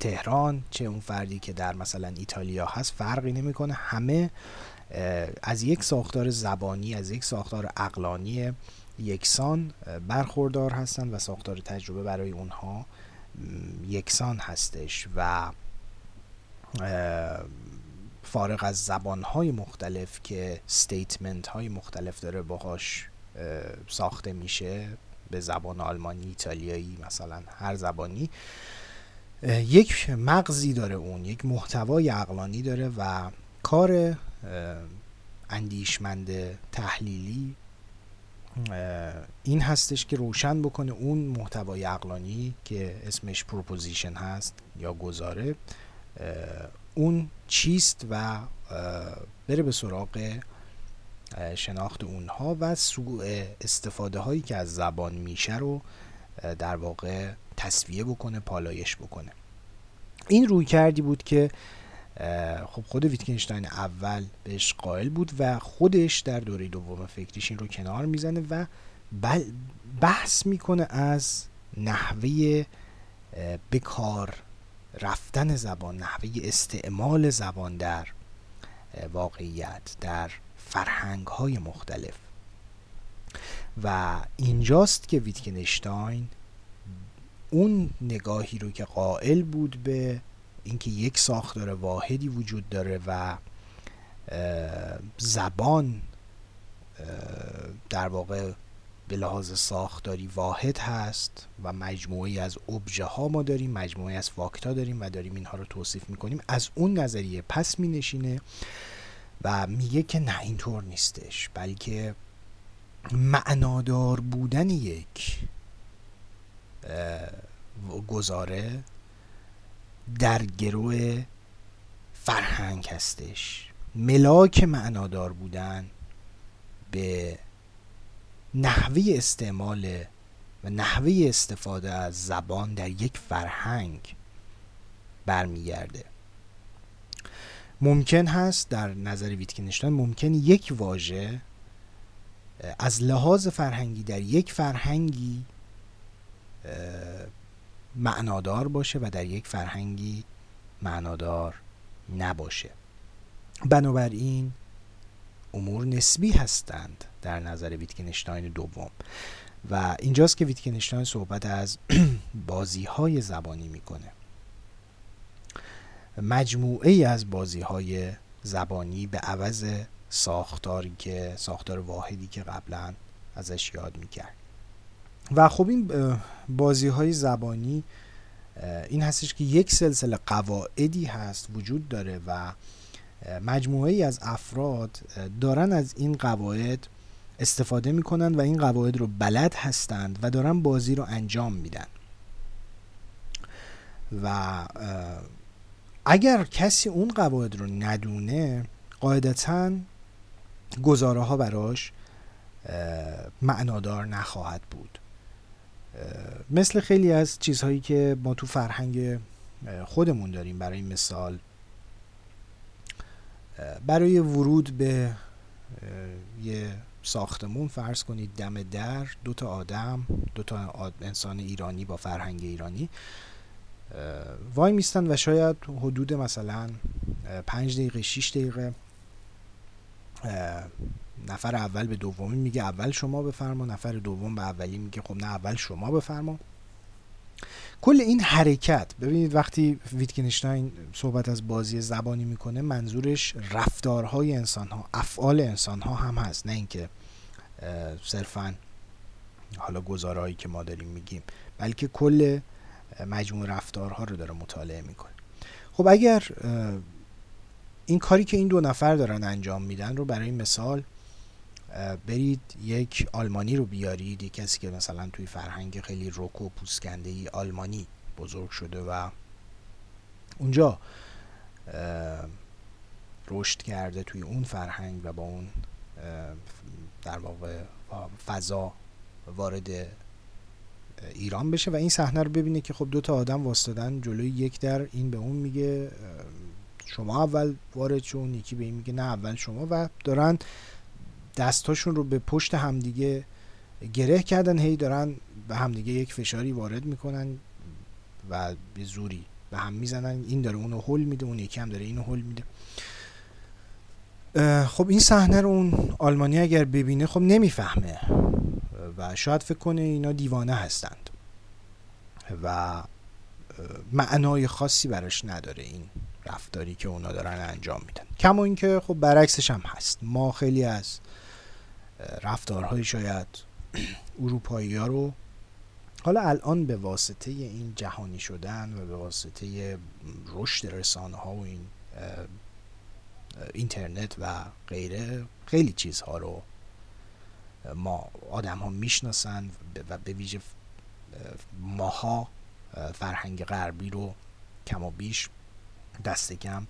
تهران چه اون فردی که در مثلا ایتالیا هست فرقی نمی‌کنه. همه از یک ساختار زبانی از یک ساختار اقلانی یکسان برخوردار هستند و ساختار تجربه برای اونها یکسان هستش و فارغ از زبانهای مختلف که ستیتمنت های مختلف داره باهاش ساخته میشه به زبان آلمانی ایتالیایی مثلا هر زبانی یک مغزی داره اون یک محتوای اقلانی داره و کار اندیشمند تحلیلی. این هستش که روشن بکنه اون محتوای عقلانی که اسمش proposition هست یا گزاره اون چیست و بره به سراغ شناخت اونها و سوء استفاده هایی که از زبان میشه رو در واقع تصفیه بکنه پالایش بکنه. این رویکردی بود که خب خود ویتگنشتاین اول بهش قائل بود و خودش در دوره دوم فکریش این رو کنار می‌زنه و بحث می‌کنه از نحوه بکار رفتن زبان نحوه استعمال زبان در واقعیت در فرهنگ های مختلف. و اینجاست که ویتکنشتاین اون نگاهی رو که قائل بود به اینکه یک ساختار واحدی وجود داره و زبان در واقع به لحاظ ساختاری واحد هست و مجموعی از ابژه ها ما داریم مجموعی از فاکتا داریم و داریم اینها رو توصیف می‌کنیم. از اون نظریه پس می نشینه و میگه که نه اینطور نیستش بلکه معنادار بودن یک گزاره در گروه فرهنگ هستش. ملاک معنادار بودن به نحوه استعمال و نحوه استفاده از زبان در یک فرهنگ برمیگرده. ممکن هست در نظر ویتکنشتاین ممکن یک واژه از لحاظ فرهنگی در یک فرهنگی معنادار باشه و در یک فرهنگی معنادار نباشه. بنابراین امور نسبی هستند در نظر ویتکنشتاین دوم. و اینجاست که ویتکنشتاین صحبت از <clears throat> بازی های زبانی می‌کنه. مجموعه ای از بازی های زبانی به عوض ساختاری که ساختار واحدی که قبلا ازش یاد می‌کرد. و خب این بازی های زبانی این هستش که یک سلسله قواعدی هست وجود داره و مجموعه ای از افراد دارن از این قواعد استفاده می‌کنن و این قواعد رو بلد هستند و دارن بازی رو انجام میدن. و اگر کسی اون قواعد رو ندونه قاعدتا گزاره ها براش معنادار نخواهد بود. مثل خیلی از چیزهایی که ما تو فرهنگ خودمون داریم برای مثال برای ورود به یه ساختمون فرض کنید دم در دو تا آدم دو تا انسان ایرانی با فرهنگ ایرانی وای میستن و شاید حدود مثلا پنج دقیقه شیش دقیقه نفر اول به دومی میگه اول شما بفرما نفر دوم به اولی میگه خب نه اول شما بفرما. کل این حرکت ببینید وقتی ویتکنشتاین صحبت از بازی زبانی می‌کنه منظورش رفتارهای انسان ها افعال انسان ها هم هست نه اینکه صرفا حالا گزارهایی که ما داریم میگیم بلکه کل مجموع رفتارها رو داره مطالعه می‌کنه. خب اگر این کاری که این دو نفر دارن انجام میدن رو برای مثال برید یک آلمانی رو بیارید یک کسی که مثلا توی فرهنگ خیلی روک و پوسکنده ای آلمانی بزرگ شده و اونجا رشد کرده توی اون فرهنگ و با اون در واقع فضا وارد ایران بشه و این صحنه رو ببینه که خب دو تا آدم واسطادن جلوی یک در این به اون میگه شما اول وارد شون یکی به این میگه نه اول شما و دارن دستاشون رو به پشت همدیگه گره کردن هی دارن به همدیگه یک فشاری وارد می‌کنن و به زوری به هم می‌زنن. این داره اونو هل میده اون یکی هم داره اینو هل میده. خب این صحنه رو اون آلمانی اگر ببینه خب نمی‌فهمه. و شاید فکر کنه اینا دیوانه هستند. و معنای خاصی براش نداره این رفتاری که اونا دارن انجام میدن. کما اینکه خب برعکسش هم هست. ما خیلی از رفتارهای شاید اروپایی ها رو. حالا الان به واسطه این جهانی شدن و به واسطه رشد رسانه ها و این اینترنت و غیره خیلی چیزها رو ما آدم ها می‌شناسن و به ویژه ماها فرهنگ غربی رو کم و بیش دست کم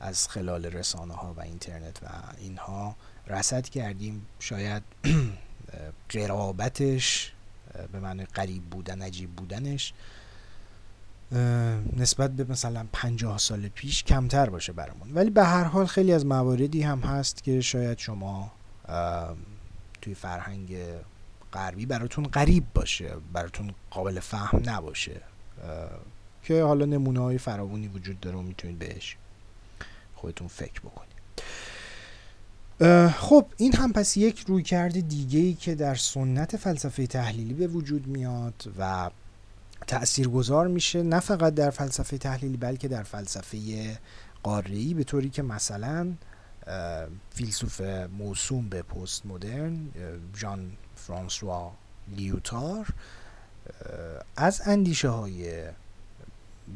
از خلال رسانه ها و اینترنت و اینها رسد کردیم. شاید <clears throat> قرابتش به معنی قریب بودن عجیب بودنش نسبت به مثلا پنجاه سال پیش کمتر باشه برامون. ولی به هر حال خیلی از مواردی هم هست که شاید شما توی فرهنگ غربی براتون غریب باشه براتون قابل فهم نباشه که حالا نمونه های فراوانی وجود داره و می‌تونید بهش خودتون فکر بکنید. خب این هم پس یک رویکرد دیگه ای که در سنت فلسفه تحلیلی به وجود میاد و تاثیرگذار میشه نه فقط در فلسفه تحلیلی بلکه در فلسفه قاره‌ای به طوری که مثلا فیلسوف موسوم به پست مدرن جان فرانسوا لیوتار از اندیشه های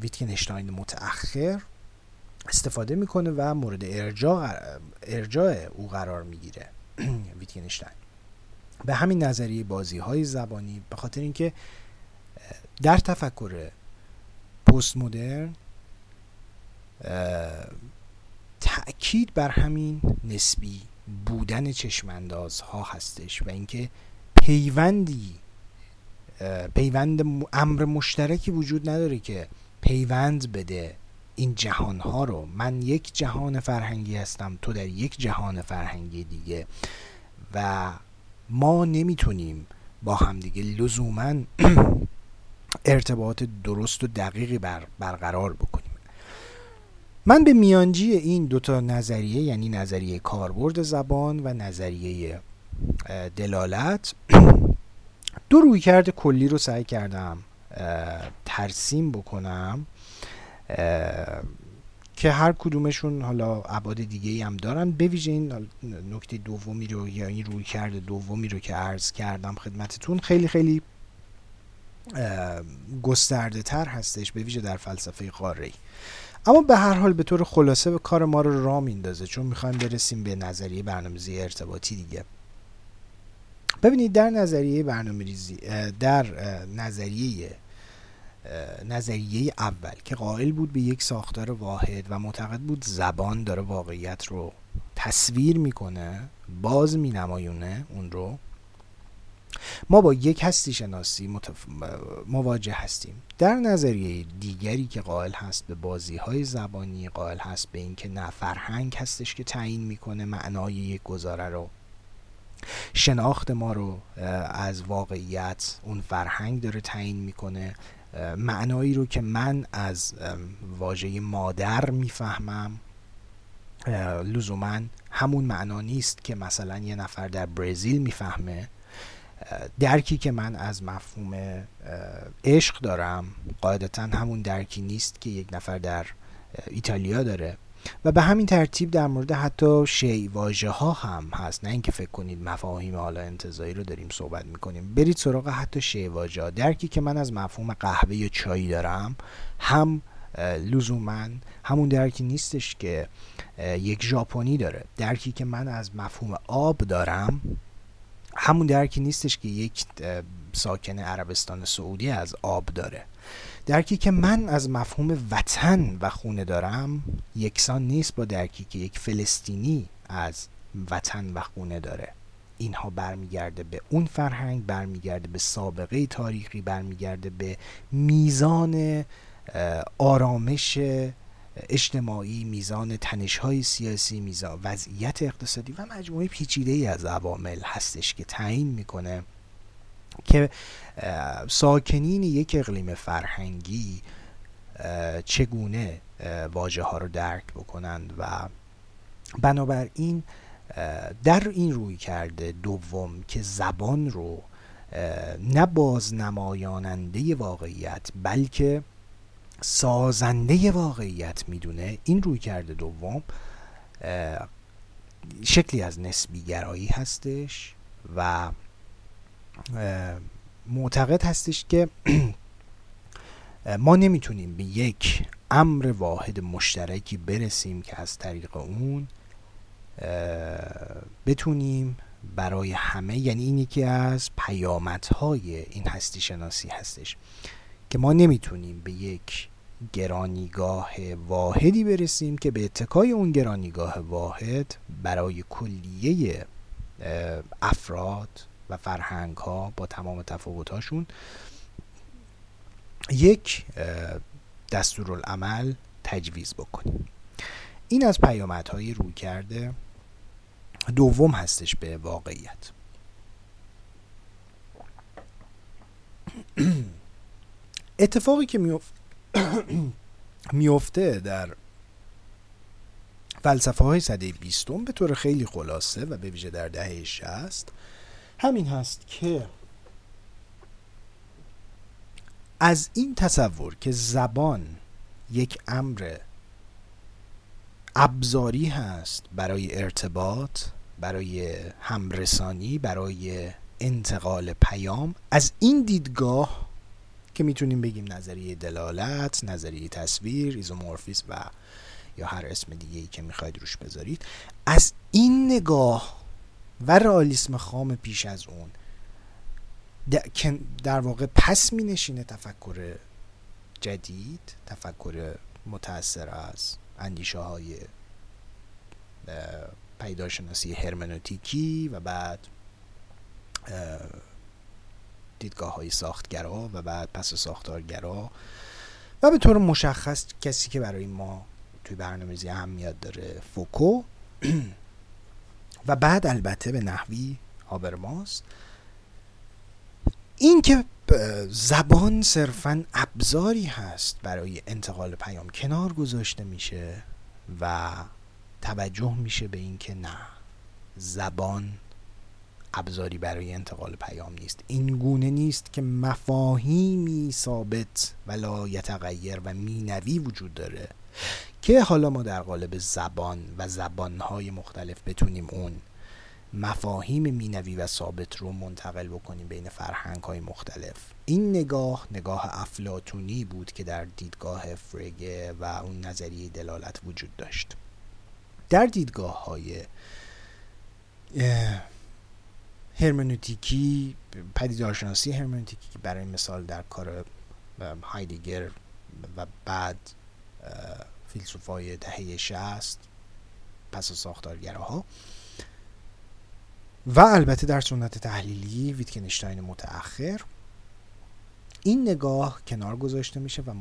ویتکنشتاین متأخر استفاده می‌کنه و مورد ارجاع, ارجاع او قرار می‌گیره. <clears throat> ویتکنشتاین به همین نظریه بازی های زبانی به خاطر اینکه در تفکر پست مدرن تأکید بر همین نسبی بودن چشمانداز ها هستش و اینکه پیوندی پیوند امر مشترکی وجود نداره که پیوند بده این جهان ها رو. من یک جهان فرهنگی هستم تو در یک جهان فرهنگی دیگه. و ما نمی‌تونیم با همدیگه لزوما <clears throat> ارتباط درست و دقیقی بر برقرار بکنیم. من به میانجی این دوتا نظریه یعنی نظریه کاربرد زبان و نظریه دلالت <clears throat> دو رویکرد کلی رو سعی کردم ترسیم بکنم. که هر کدومشون حالا ابعاد دیگه ای هم دارن. به ویژه این نکته دومی رو یا این روی کرده دومی رو که عرض کردم خدمتتون خیلی خیلی گسترده تر هستش به ویژه در فلسفه قاره اما به هر حال به طور خلاصه به کار ما رو را میندازه چون می‌خوایم برسیم به نظریه برنامه‌ریزی ارتباطی دیگه. ببینید در نظریه برنامه‌ریزی در نظریه نظریه اول که قائل بود به یک ساختار واحد و معتقد بود زبان داره واقعیت رو تصویر می‌کنه باز مینمایونه اون رو. ما با یک هستی شناسی متف... مواجه هستیم. در نظریه دیگری که قائل هست به بازی های زبانی قائل هست به اینکه نه فرهنگ هستش که تعیین می‌کنه معنای یک گزاره رو. شناخت ما رو از واقعیت اون فرهنگ داره تعیین می‌کنه. معنایی رو که من از واژه مادر می‌فهمم لزوما همون معنا نیست که مثلا یه نفر در برزیل می‌فهمه. درکی که من از مفهوم عشق دارم قاعدتا همون درکی نیست که یک نفر در ایتالیا داره. و به همین ترتیب در مورد حتی شی واژه ها هم هست. نه اینکه فکر کنید مفاهیم حالا انتظایی رو داریم صحبت می‌کنیم. برید سراغ حتی شی واژه ها. درکی که من از مفهوم قهوه یا چای دارم هم لزوما همون درکی نیستش که یک ژاپنی داره. درکی که من از مفهوم آب دارم همون درکی نیستش که یک ساکن عربستان سعودی از آب داره. درکی که من از مفهوم وطن و خونه دارم یکسان نیست با درکی که یک فلسطینی از وطن و خونه داره. اینها برمیگرده به اون فرهنگ برمیگرده به سابقه تاریخی برمیگرده به میزان آرامش اجتماعی میزان تنشهای سیاسی میزان وضعیت اقتصادی و مجموعه پیچیده ای از عوامل هستش که تعیین می‌کنه که ساکنین یک اقلیم فرهنگی چگونه واژه ها رو درک بکنند و بنابراین در این روی کرده دوم که زبان رو نه بازنمایاننده واقعیت بلکه سازنده واقعیت می‌دونه. این روی کرده دوم شکلی از نسبی گرایی هستش و معتقد هستش که <clears throat> ما نمی‌تونیم به یک امر واحد مشترکی برسیم که از طریق اون بتونیم برای همه یعنی این یکی از پیامدهای این هستی شناسی هستش که ما نمی‌تونیم به یک گرانیگاه واحدی برسیم که به اتکای اون گرانیگاه واحد برای کلیه افراد و فرهنگ ها با تمام تفاوتاشون یک دستورالعمل تجویز بکنیم. این از پیامدهای روی کرده دوم هستش به واقعیت. اتفاقی که <coughs> میفته در فلسفه های صده بیستم به طور خیلی خلاصه و به ویژه در دهه شست همین هست که از این تصور که زبان یک امر ابزاری هست برای ارتباط برای همرسانی برای انتقال پیام از این دیدگاه که می‌تونیم بگیم نظریه دلالت نظریه تصویر ایزومورفیسم و یا هر اسم دیگه ای که می‌خواید روش بذارید از این نگاه و رئالیسم خام پیش از اون. در واقع پس می نشینه تفکر جدید تفکر متأثر از اندیشه های پیداشناسی هرمنوتیکی و بعد دیدگاه های ساختگرا و بعد پس ساختارگرا و به طور مشخص کسی که برای ما توی برنامه‌ریزی اهمیت داره فوکو <clears throat> و بعد البته به نحوی هابرماس این که زبان صرفا ابزاری هست برای انتقال پیام کنار گذاشته میشه و توجه میشه به اینکه نه زبان ابزاری برای انتقال پیام نیست. این گونه نیست که مفاهیمی ثابت و لا و مینوی وجود داره. که حالا ما در قالب زبان و زبانهای مختلف بتونیم اون مفاهیم مینوی و ثابت رو منتقل بکنیم بین فرهنگ های مختلف. این نگاه نگاه افلاتونی بود که در دیدگاه فرگه و اون نظریه دلالت وجود داشت. در دیدگاه های هرمنوتیکی پدیدارشناسی هرمنوتیکی که برای مثال در کار هایدگر و بعد فیلسوفای دهه شست پس ساختارگراها. و البته در سنت تحلیلی ویتکنشتاین متأخر این نگاه کنار گذاشته میشه و,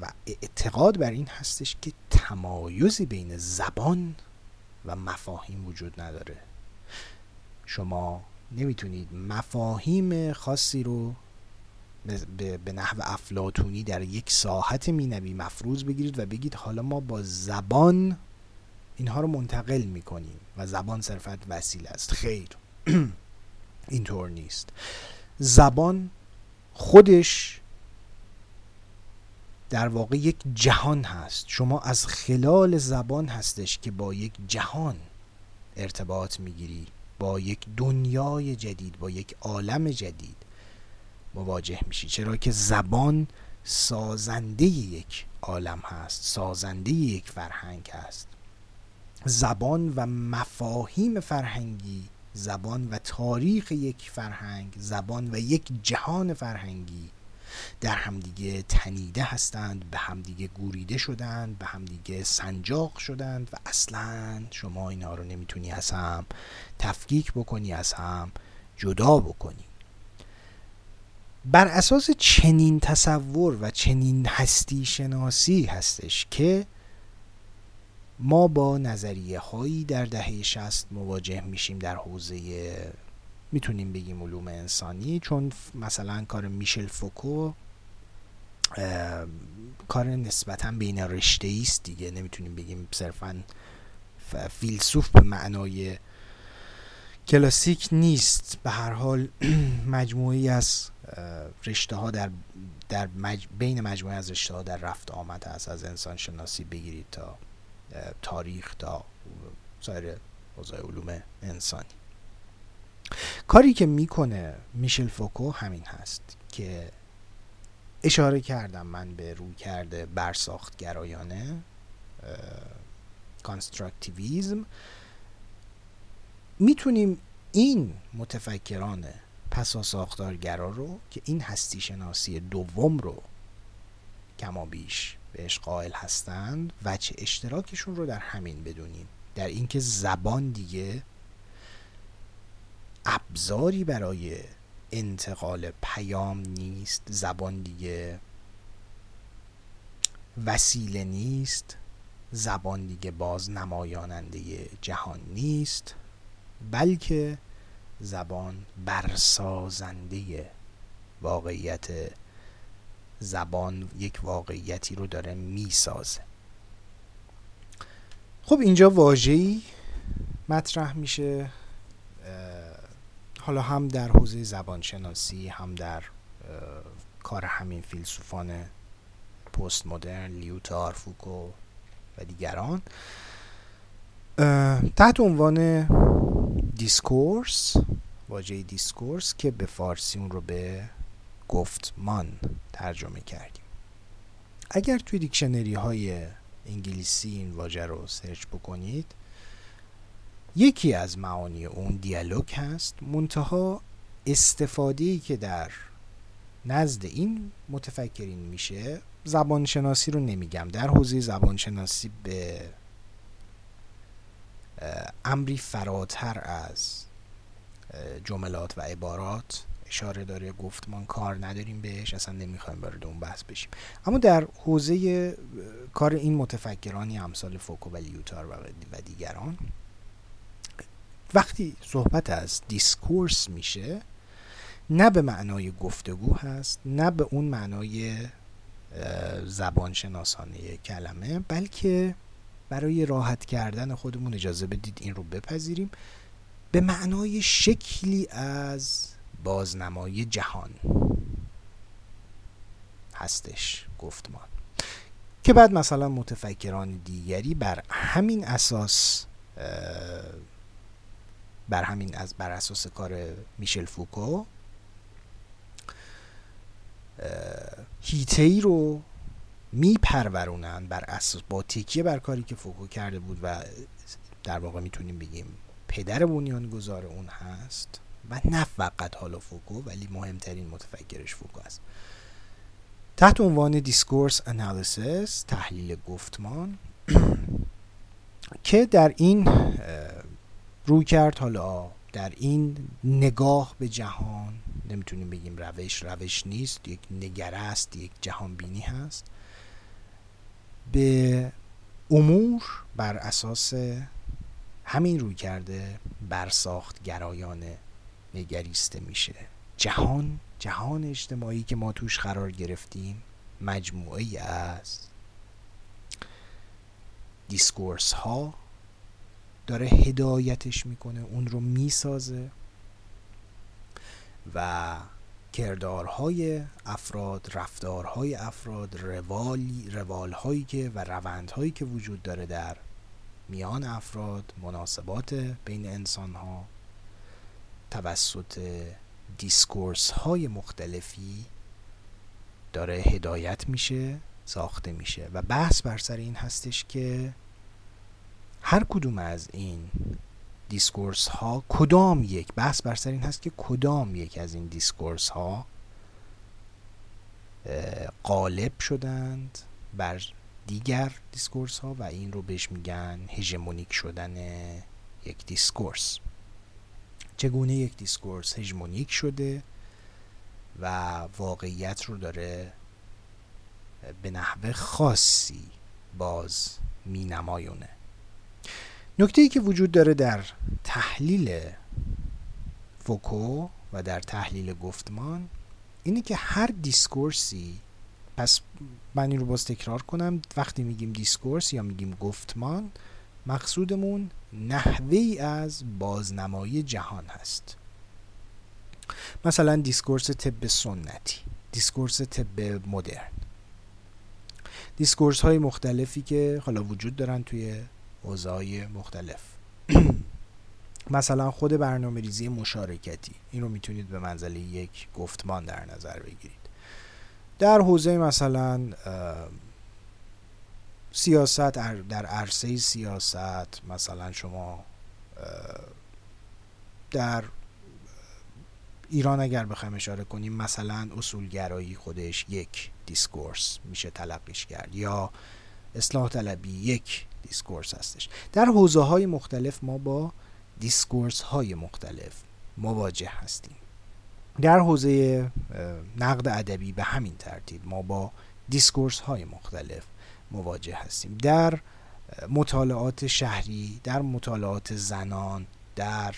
و اعتقاد بر این هستش که تمایزی بین زبان و مفاهیم وجود نداره. شما نمی‌تونید مفاهیم خاصی رو به نحو افلاتونی در یک ساحت مینوی مفروض بگیرید و بگید حالا ما با زبان اینها رو منتقل می‌کنیم و زبان صرفت وسیله است. خیر. <clears throat> اینطور نیست. زبان خودش در واقع یک جهان هست. شما از خلال زبان هستش که با یک جهان ارتباط می‌گیری با یک دنیای جدید با یک عالم جدید. مواجه میشی. چرا که زبان سازنده یک عالم هست سازنده یک فرهنگ هست. زبان و مفاهیم فرهنگی زبان و تاریخ یک فرهنگ زبان و یک جهان فرهنگی در همدیگه تنیده هستند به همدیگه گوریده شدند به همدیگه سنجاق شدند و اصلا شما اینا رو نمی‌تونی از هم تفکیک بکنی از هم جدا بکنی. بر اساس چنین تصور و چنین هستی شناسی هستش که ما با نظریه هایی در دهه شست مواجه میشیم در حوزه می‌تونیم بگیم علوم انسانی چون مثلا کار میشل فوکو کار نسبتا بین رشته است دیگه. نمی‌تونیم بگیم صرفا فیلسوف به معنای کلاسیک نیست. به هر حال <clears throat> مجموعی از رشته ها در, در بین مجموعه از رشته ها در رفت آمد هست از انسان شناسی بگیرید تا تاریخ تا سایر حوزه علوم انسانی. کاری که می‌کنه میشل فوکو همین هست که اشاره کردم من به رویکرد برساخت گرایانه constructivism می‌تونیم این متفکران پسا ساختارگرا رو که این هستی شناسی دوم رو کما بیش بهش قائل هستند وجه اشتراکشون رو در همین بدونیم در اینکه زبان دیگه ابزاری برای انتقال پیام نیست زبان دیگه وسیله نیست زبان دیگه باز نمایاننده جهان نیست بلکه زبان برسازنده واقعیت زبان یک واقعیتی رو داره می‌سازه. خب اینجا واژه‌ای مطرح میشه حالا هم در حوزه زبانشناسی هم در کار همین فیلسوفان پست مدرن لیوتار فوکو و دیگران. تحت عنوان discourse واژه discourse که به فارسی اون رو به گفتمان ترجمه کردیم. اگر توی دیکشنری های انگلیسی این واژه رو سرچ بکنید یکی از معانی اون دیالوگ هست منتها استفاده که در نزد این متفکرین میشه زبانشناسی رو نمیگم. در حوزه زبانشناسی به امری فراتر از جملات و عبارات اشاره داره گفتمان کار نداریم بهش اصلا نمی‌خوایم وارد اون بحث بشیم. اما در حوزه کار این متفکرانی امثال فوکو و لیوتار و دیگران وقتی صحبت از discourse میشه نه به معنای گفتگو هست نه به اون معنای زبان شناسانه کلمه بلکه برای راحت کردن خودمون اجازه بدید این رو بپذیریم. به معنای شکلی از بازنمای جهان هستش گفتمان که بعد مثلا متفکران دیگری بر همین اساس بر همین از بر اساس کار میشل فوکو هیته رو میپرورونن بر اساس با تکیه بر کاری که فوکو کرده بود و در واقع می‌تونیم بگیم پدر بنیانگذار اون هست و نه فقط حالا فوکو ولی مهمترین متفکرش فوکو است. تحت عنوان discourse analysis تحلیل گفتمان <clears throat> که در این رویکرد حالا در این نگاه به جهان نمی‌تونیم بگیم روش روش نیست یک نگره است یک جهان بینی هست. به امور بر اساس همین روی کرده برساخت گرایانه نگریسته میشه. جهان جهان اجتماعی که ما توش قرار گرفتیم مجموعه از دیسکورس ها داره هدایتش می‌کنه اون رو می‌سازه و کردارهای افراد رفتارهای افراد روالی روالهایی که و روندهایی که وجود داره در میان افراد مناسبات بین انسان ها توسط discourse های مختلفی داره هدایت میشه ساخته میشه. و بحث بر سر این هستش که هر کدوم از این discourse ها کدام یک؟ بحث بر سر این هست که کدام یک از این discourse ها غالب شدند بر دیگر discourse ها و این رو بهش میگن هژمونیک شدن یک discourse. چگونه یک discourse هژمونیک شده و واقعیت رو داره به نحوه خاصی باز می نمایونه نکته ای که وجود داره در تحلیل فوکو و در تحلیل گفتمان اینه که هر discourse ی پس من این رو باز تکرار کنم وقتی میگیم discourse یا میگیم گفتمان مقصودمون نحوه از بازنمایی جهان هست. مثلا discourse طب سنتی discourse طب مدرن. discourse های مختلفی که حالا وجود دارن توی حوزه‌های مختلف. مثلا خود برنامه ریزی مشارکتی. این رو می‌تونید به منزله یک گفتمان در نظر بگیرید. در حوزه مثلا سیاست در عرصه سیاست مثلا شما در ایران اگر بخوایم اشاره کنیم مثلا اصولگرایی خودش یک discourse میشه تلقیش کرد یا اصلاح طلبی یک discourse هستش. در حوزه های مختلف ما با discourse های مختلف مواجه هستیم. در حوزه نقد ادبی به همین ترتیب ما با discourse های مختلف مواجه هستیم. در مطالعات شهری در مطالعات زنان در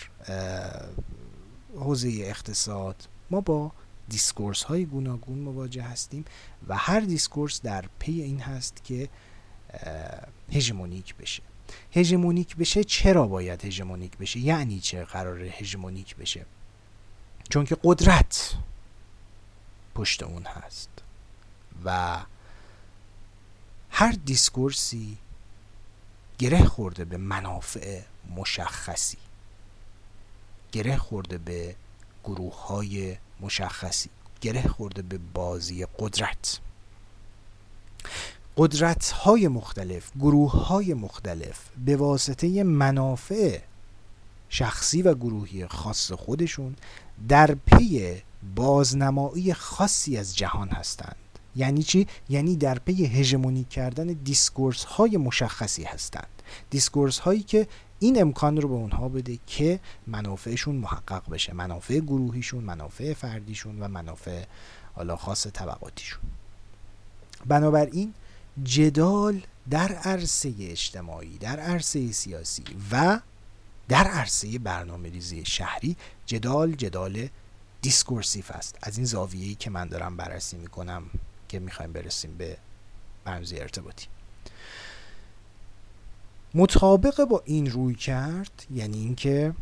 حوزه اقتصاد ما با discourse های گوناگون مواجه هستیم و هر discourse در پی این هست که هژمونیک بشه. هژمونیک بشه چرا باید هژمونیک بشه؟ یعنی چه قرار هژمونیک بشه؟ چون که قدرت پشت اون هست. و هر دیسکورسی گره خورده به منافع مشخصی. گره خورده به گروه های مشخصی. گره خورده به بازی قدرت. قدرت های مختلف گروه های مختلف به واسطه منافع شخصی و گروهی خاص خودشون در پی بازنمایی خاصی از جهان هستند. یعنی چی؟ یعنی در پی هژمونیک کردن discourse های مشخصی هستند. discourse هایی که این امکان رو به اونها بده که منافعشون محقق بشه. منافع گروهیشون منافع فردیشون و منافع حالا خاص طبقاتیشون. بنابراین جدال در عرصه اجتماعی در عرصه سیاسی و در عرصه برنامه ریزی شهری جدال جدال دیسکورسیف است. از این زاویه‌ای که من دارم بررسی می‌کنم که می‌خوایم برسیم به برنامه ارتباطی. مطابق با این روی کرد یعنی اینکه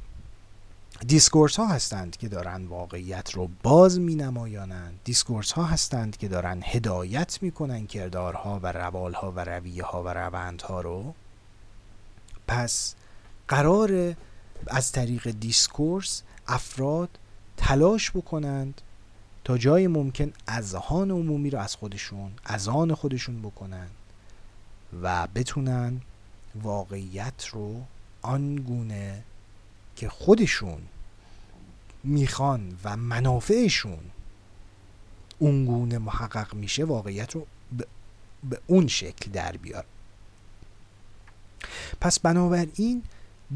discourse ها هستند که دارن واقعیت رو باز می نمایانند discourse ها هستند که دارن هدایت می کنن کردارها و روالها و رویه ها و روندها رو. پس قرار از طریق discourse افراد تلاش بکنند تا جای ممکن اذهان عمومی رو از خودشون از آن خودشون بکنن و بتونن واقعیت رو آنگونه که خودشون می‌خوان و منافعشون اونگونه محقق میشه واقعیت رو به اون شکل در بیار. پس بنابراین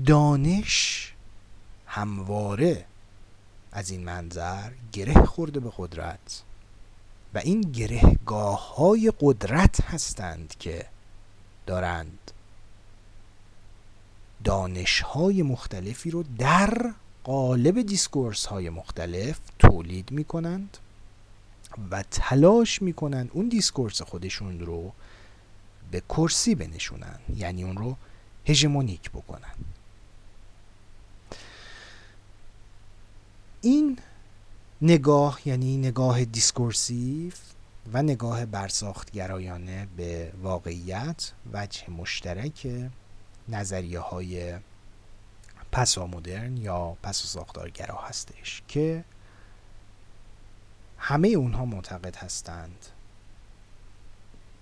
دانش همواره از این منظر گره خورده به قدرت و این گرهگاه های قدرت هستند که دارند دانش های مختلفی رو در قالب discourse های مختلف تولید می کنند و تلاش می کنند اون discourse خودشون رو به کرسی بنشونن یعنی اون رو هژمونیک بکنن. این نگاه یعنی نگاه discursive و نگاه برساختگرایانه به واقعیت وجه مشترک نظریه های پسا مدرن یا پسا ساختارگرا هستش که همه اونها معتقد هستند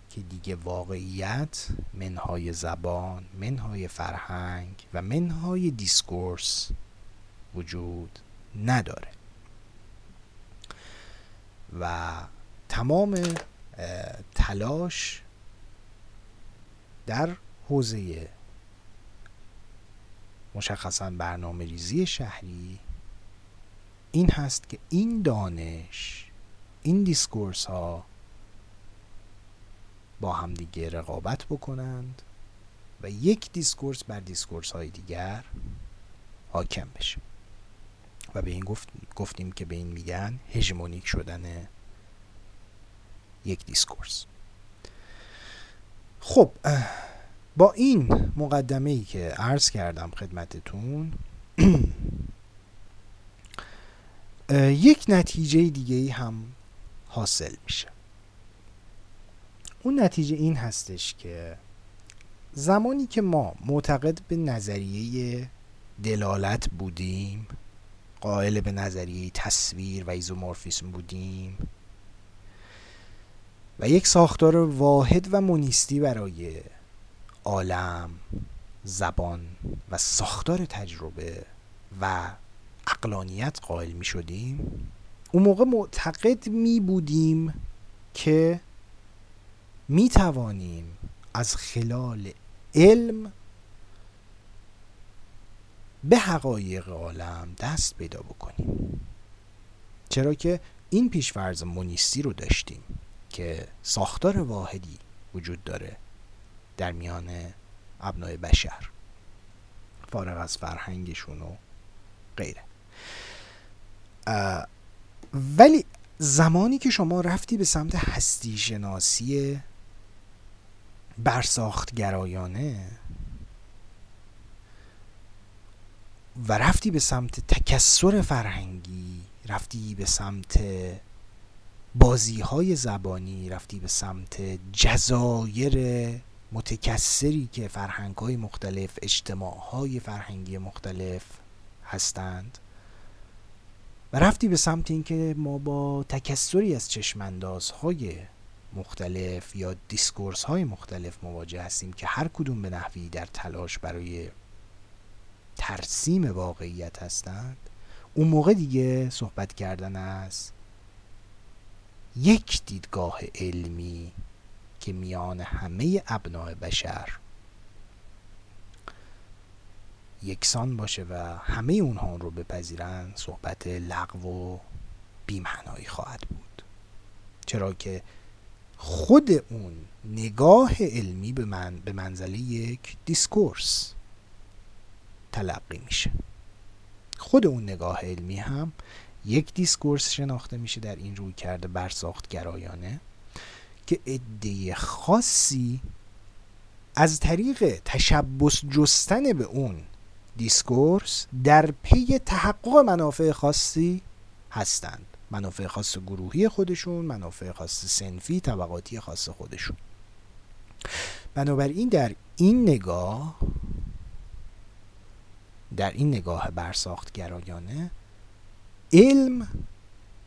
که دیگه واقعیت منهای زبان منهای فرهنگ و منهای دیسکورس وجود نداره. و تمام تلاش در حوزه مشخصا برنامه ریزی شهری این هست که این دانش این discourse ها با همدیگه رقابت بکنند و یک discourse بر discourse های دیگر حاکم بشه. و به این گفت گفتیم که به این میگن هژمونیک شدن یک دیسکورس. خب با این مقدمه ای که عرض کردم خدمتتون <clears throat> یک نتیجه دیگه ای هم حاصل میشه. اون نتیجه این هستش که زمانی که ما معتقد به نظریه دلالت بودیم قائل به نظریه تصویر و ایزومورفیسم بودیم و یک ساختار واحد و مونیستی برای عالم زبان و ساختار تجربه و اقلانیت قائل می شدیم. اون موقع معتقد می بودیم که می توانیم از خلال علم به حقایق عالم دست پیدا بکنیم. چرا که این پیشفرض مونیستی رو داشتیم که ساختار واحدی وجود داره. در میان ابنای بشر فارغ از فرهنگشون و غیره. ولی زمانی که شما رفتی به سمت هستی شناسی برساخت گرایانه و رفتی به سمت تکسر فرهنگی رفتی به سمت بازی های زبانی رفتی به سمت جزایر متکسری که فرهنگ های مختلف اجتماع های فرهنگی مختلف هستند. و رفتی به سمت اینکه ما با تکسری از چشمانداز های مختلف یا دیسکورس های مختلف مواجه هستیم که هر کدوم به نحوی در تلاش برای ترسیم واقعیت هستند. اون موقع دیگه صحبت کردن از یک دیدگاه علمی که میان همه ابناع بشر یکسان باشه و همه اونها رو بپذیرن صحبت لغو و بیمعنایی خواهد بود. چرا که خود اون نگاه علمی به من به منزله یک discourse تلقی میشه. خود اون نگاه علمی هم یک discourse شناخته میشه در این رویکرد برساخت گرایانه که عده خاصی از طریق تشبث جستن به اون discourse در پی تحقق منافع خاصی هستند. منافع خاص گروهی خودشون منافع خاص صنفی طبقاتی خاص خودشون. بنابراین در این نگاه در این نگاه برساخت گرایانه علم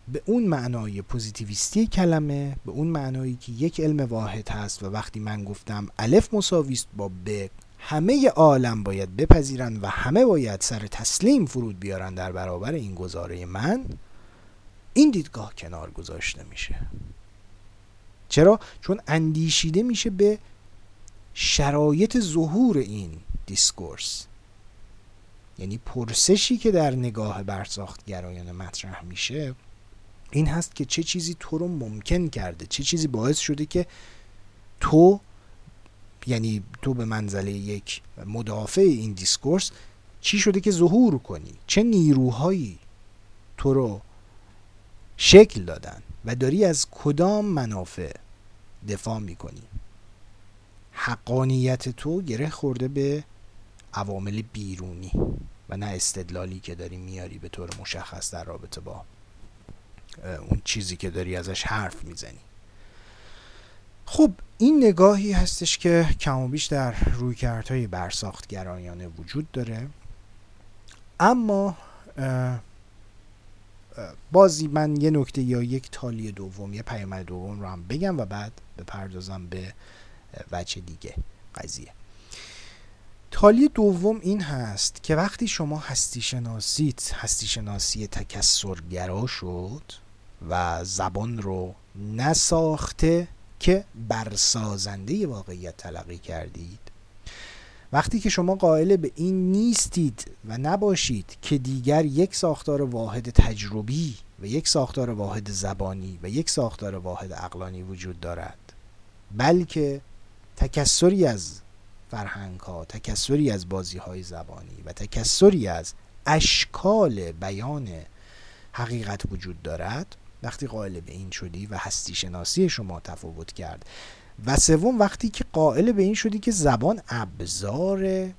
به اون معنای پوزیتیویستی کلمه به اون معنایی که یک علم واحد هست و وقتی من گفتم الف مساویست با ب همه عالم باید بپذیرن و همه باید سر تسلیم فرود بیارن در برابر این گزاره من این دیدگاه کنار گذاشته میشه چرا؟ چون اندیشیده میشه به شرایط ظهور این دیسکورس یعنی پرسشی که در نگاه برساخت گرایانه مطرح میشه این هست که چه چیزی تو رو ممکن کرده چه چیزی باعث شده که تو یعنی تو به منزله یک مدافع این دیسکورس چی شده که ظهور کنی؟ چه نیروهایی تو رو شکل دادن؟ و داری از کدام منافع دفاع می‌کنی؟ حقانیت تو گره خورده به عوامل بیرونی و نه استدلالی که داری میاری به طور مشخص در رابطه با اون چیزی که داری ازش حرف می‌زنی. خب این نگاهی هستش که کم و بیش در رویکردهای برساخت گرایانه وجود داره. اما بازی من یه نکته یا یک تالی دوم یه پیامد دوم رو هم بگم و بعد بپردازم به وجه دیگه قضیه. تالی دوم این هست که وقتی شما هستی شناسیت هستی شناسی تکسرگرا شد و زبان رو نساخته که برسازنده واقعیت تلقی کردید وقتی که شما قائل به این نیستید و نباشید که دیگر یک ساختار واحد تجربی و یک ساختار واحد زبانی و یک ساختار واحد اقلانی وجود دارد بلکه تکسری از فرهنگ ها تکسری از بازی های زبانی و تکسری از اشکال بیان حقیقت وجود دارد وقتی قائل به این شدی و هستی شناسی شما تفاوت کرد. و سوم وقتی که قائل به این شدی که زبان ابزار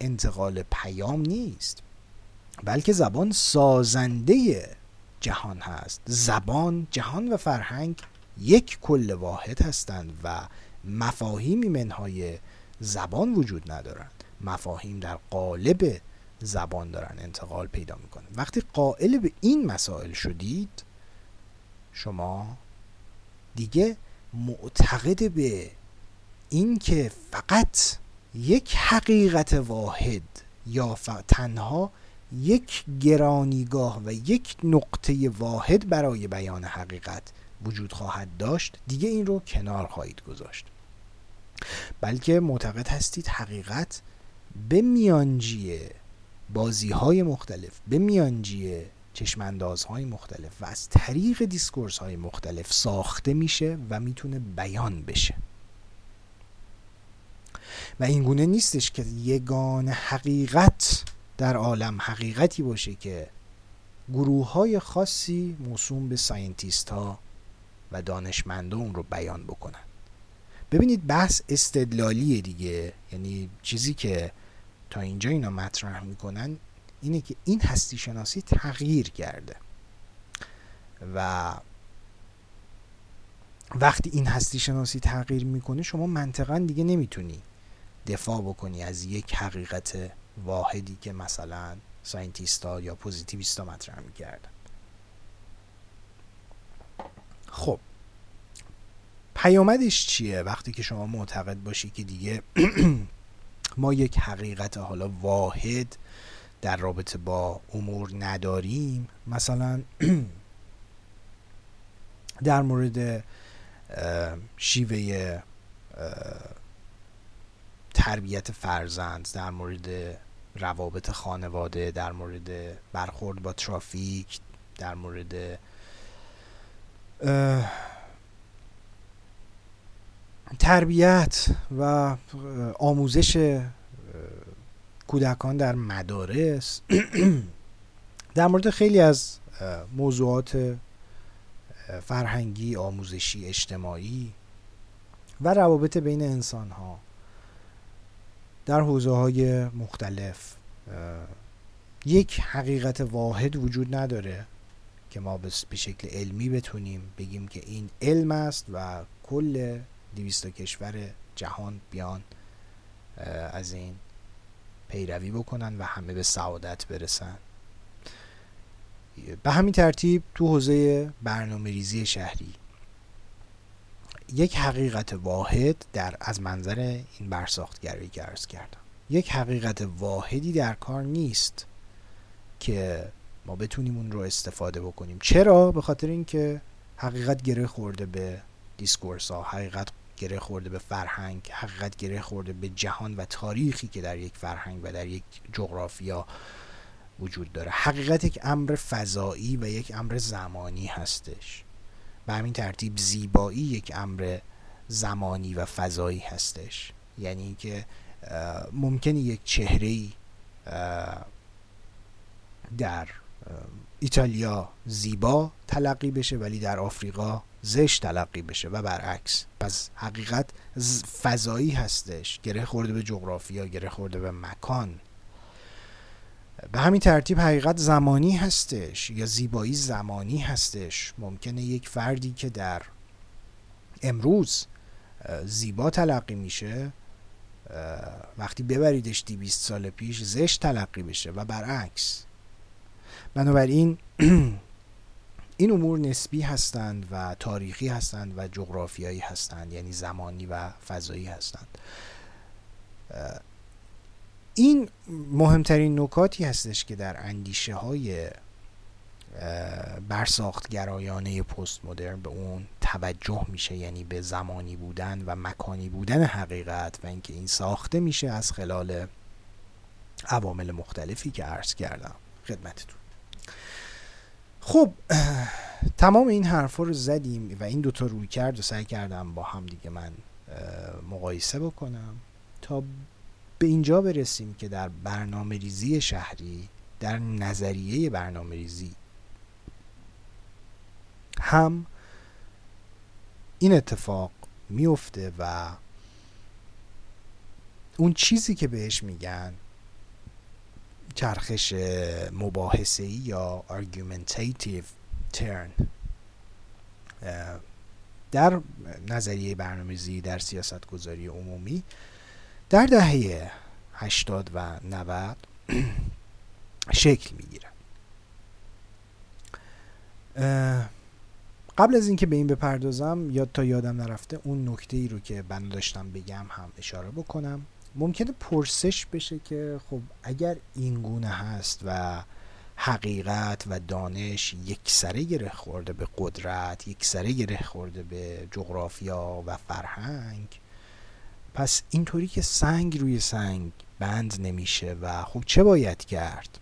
انتقال پیام نیست بلکه زبان سازنده جهان هست. زبان جهان و فرهنگ یک کل واحد هستند و مفاهیمی منهای زبان وجود ندارند مفاهیم در قالب زبان دارن انتقال پیدا می‌کنه. وقتی قائل به این مسائل شدید شما دیگه معتقد به این که فقط یک حقیقت واحد یا تنها یک گرانیگاه و یک نقطه واحد برای بیان حقیقت وجود خواهد داشت دیگه این رو کنار خواهید گذاشت. بلکه معتقد هستید حقیقت به میانجی بازی های مختلف به میانجی چشمانداز های مختلف و از طریق discourse های مختلف ساخته میشه و می‌تونه بیان بشه. و این گونه نیستش که یگانه حقیقت در عالم حقیقتی باشه که گروه های خاصی موسوم به scientist ها و دانشمندان رو بیان بکنن. ببینید بحث استدلالیه دیگه. یعنی چیزی که تا اینجا اینا مطرح می‌کنن اینه که این هستی شناسی تغییر کرده. و وقتی این هستی شناسی تغییر می‌کنه شما منطقا دیگه نمی‌تونی دفاع بکنی از یک حقیقت واحدی که مثلا ساینتیستا یا پوزیتیویستا مطرح می‌کردن. خب پیامدش چیه وقتی که شما معتقد باشی که دیگه <clears throat> ما یک حقیقت حالا واحد در رابطه با امور نداریم؟ مثلا <clears throat> در مورد شیوه تربیت فرزند در مورد روابط خانواده در مورد برخورد با ترافیک در مورد تربیت و آموزش کودکان در مدارس. <clears throat> در مورد خیلی از موضوعات فرهنگی آموزشی اجتماعی و روابط بین انسان ها در حوزه های مختلف یک حقیقت واحد وجود نداره که ما به شکل علمی بتونیم بگیم که این علم است و کل دویست کشور جهان بیان از این پیروی بکنن و همه به سعادت برسن. به همین ترتیب تو حوزه برنامه ریزی شهری یک حقیقت واحد در از منظر این برساختگری که ارز کردم یک حقیقت واحدی در کار نیست که ما بتونیم اون رو استفاده بکنیم. چرا؟ به خاطر اینکه حقیقت گره خورده به دیسکورس ها حقیقت گره خورده به فرهنگ حقیقت گره خورده به جهان و تاریخی که در یک فرهنگ و در یک جغرافیا وجود داره. حقیقت یک امر فضایی و یک امر زمانی هستش. به همین ترتیب زیبایی یک امر زمانی و فضایی هستش. یعنی اینکه ممکنه یک چهره در ایتالیا زیبا تلقی بشه ولی در آفریقا زشت تلقی بشه و برعکس. پس حقیقت فضایی هستش. گره خورده به جغرافیا گره خورده به مکان. به همین ترتیب حقیقت زمانی هستش یا زیبایی زمانی هستش. ممکنه یک فردی که در امروز زیبا تلقی میشه وقتی ببریدش دیویست سال پیش زشت تلقی بشه و برعکس. بنابراین <clears throat> این امور نسبی هستند و تاریخی هستند و جغرافیایی هستند یعنی زمانی و فضایی هستند. این مهمترین نکاتی هستش که در اندیشه های برساخت گرایانه پست مدرن به اون توجه میشه یعنی به زمانی بودن و مکانی بودن حقیقت و اینکه این ساخته میشه از خلال عوامل مختلفی که عرض کردم. خدمتتون. خب <sighs> تمام این حرفا رو زدیم و این دوتا روی کرد و سعی کردم با هم دیگه من مقایسه بکنم تا به اینجا برسیم که در برنامه ریزی شهری در نظریه برنامه ریزی هم این اتفاق میفته و اون چیزی که بهش میگن چرخش مباحثه یا argumentative turn. در نظریه برنامه‌ریزی در سیاست گذاری عمومی در دهه 80 و 90 <clears throat> شکل می‌گیره. قبل از اینکه به این بپردازم یا تا یادم نرفته اون نکته ای رو که بنا داشتم بگم هم اشاره بکنم. ممکنه پرسش بشه که خب اگر این گونه هست و حقیقت و دانش یک سره گره خورده به قدرت یک سره گره خورده به جغرافیا و فرهنگ پس اینطوری که سنگ روی سنگ بند نمیشه و خب چه باید کرد؟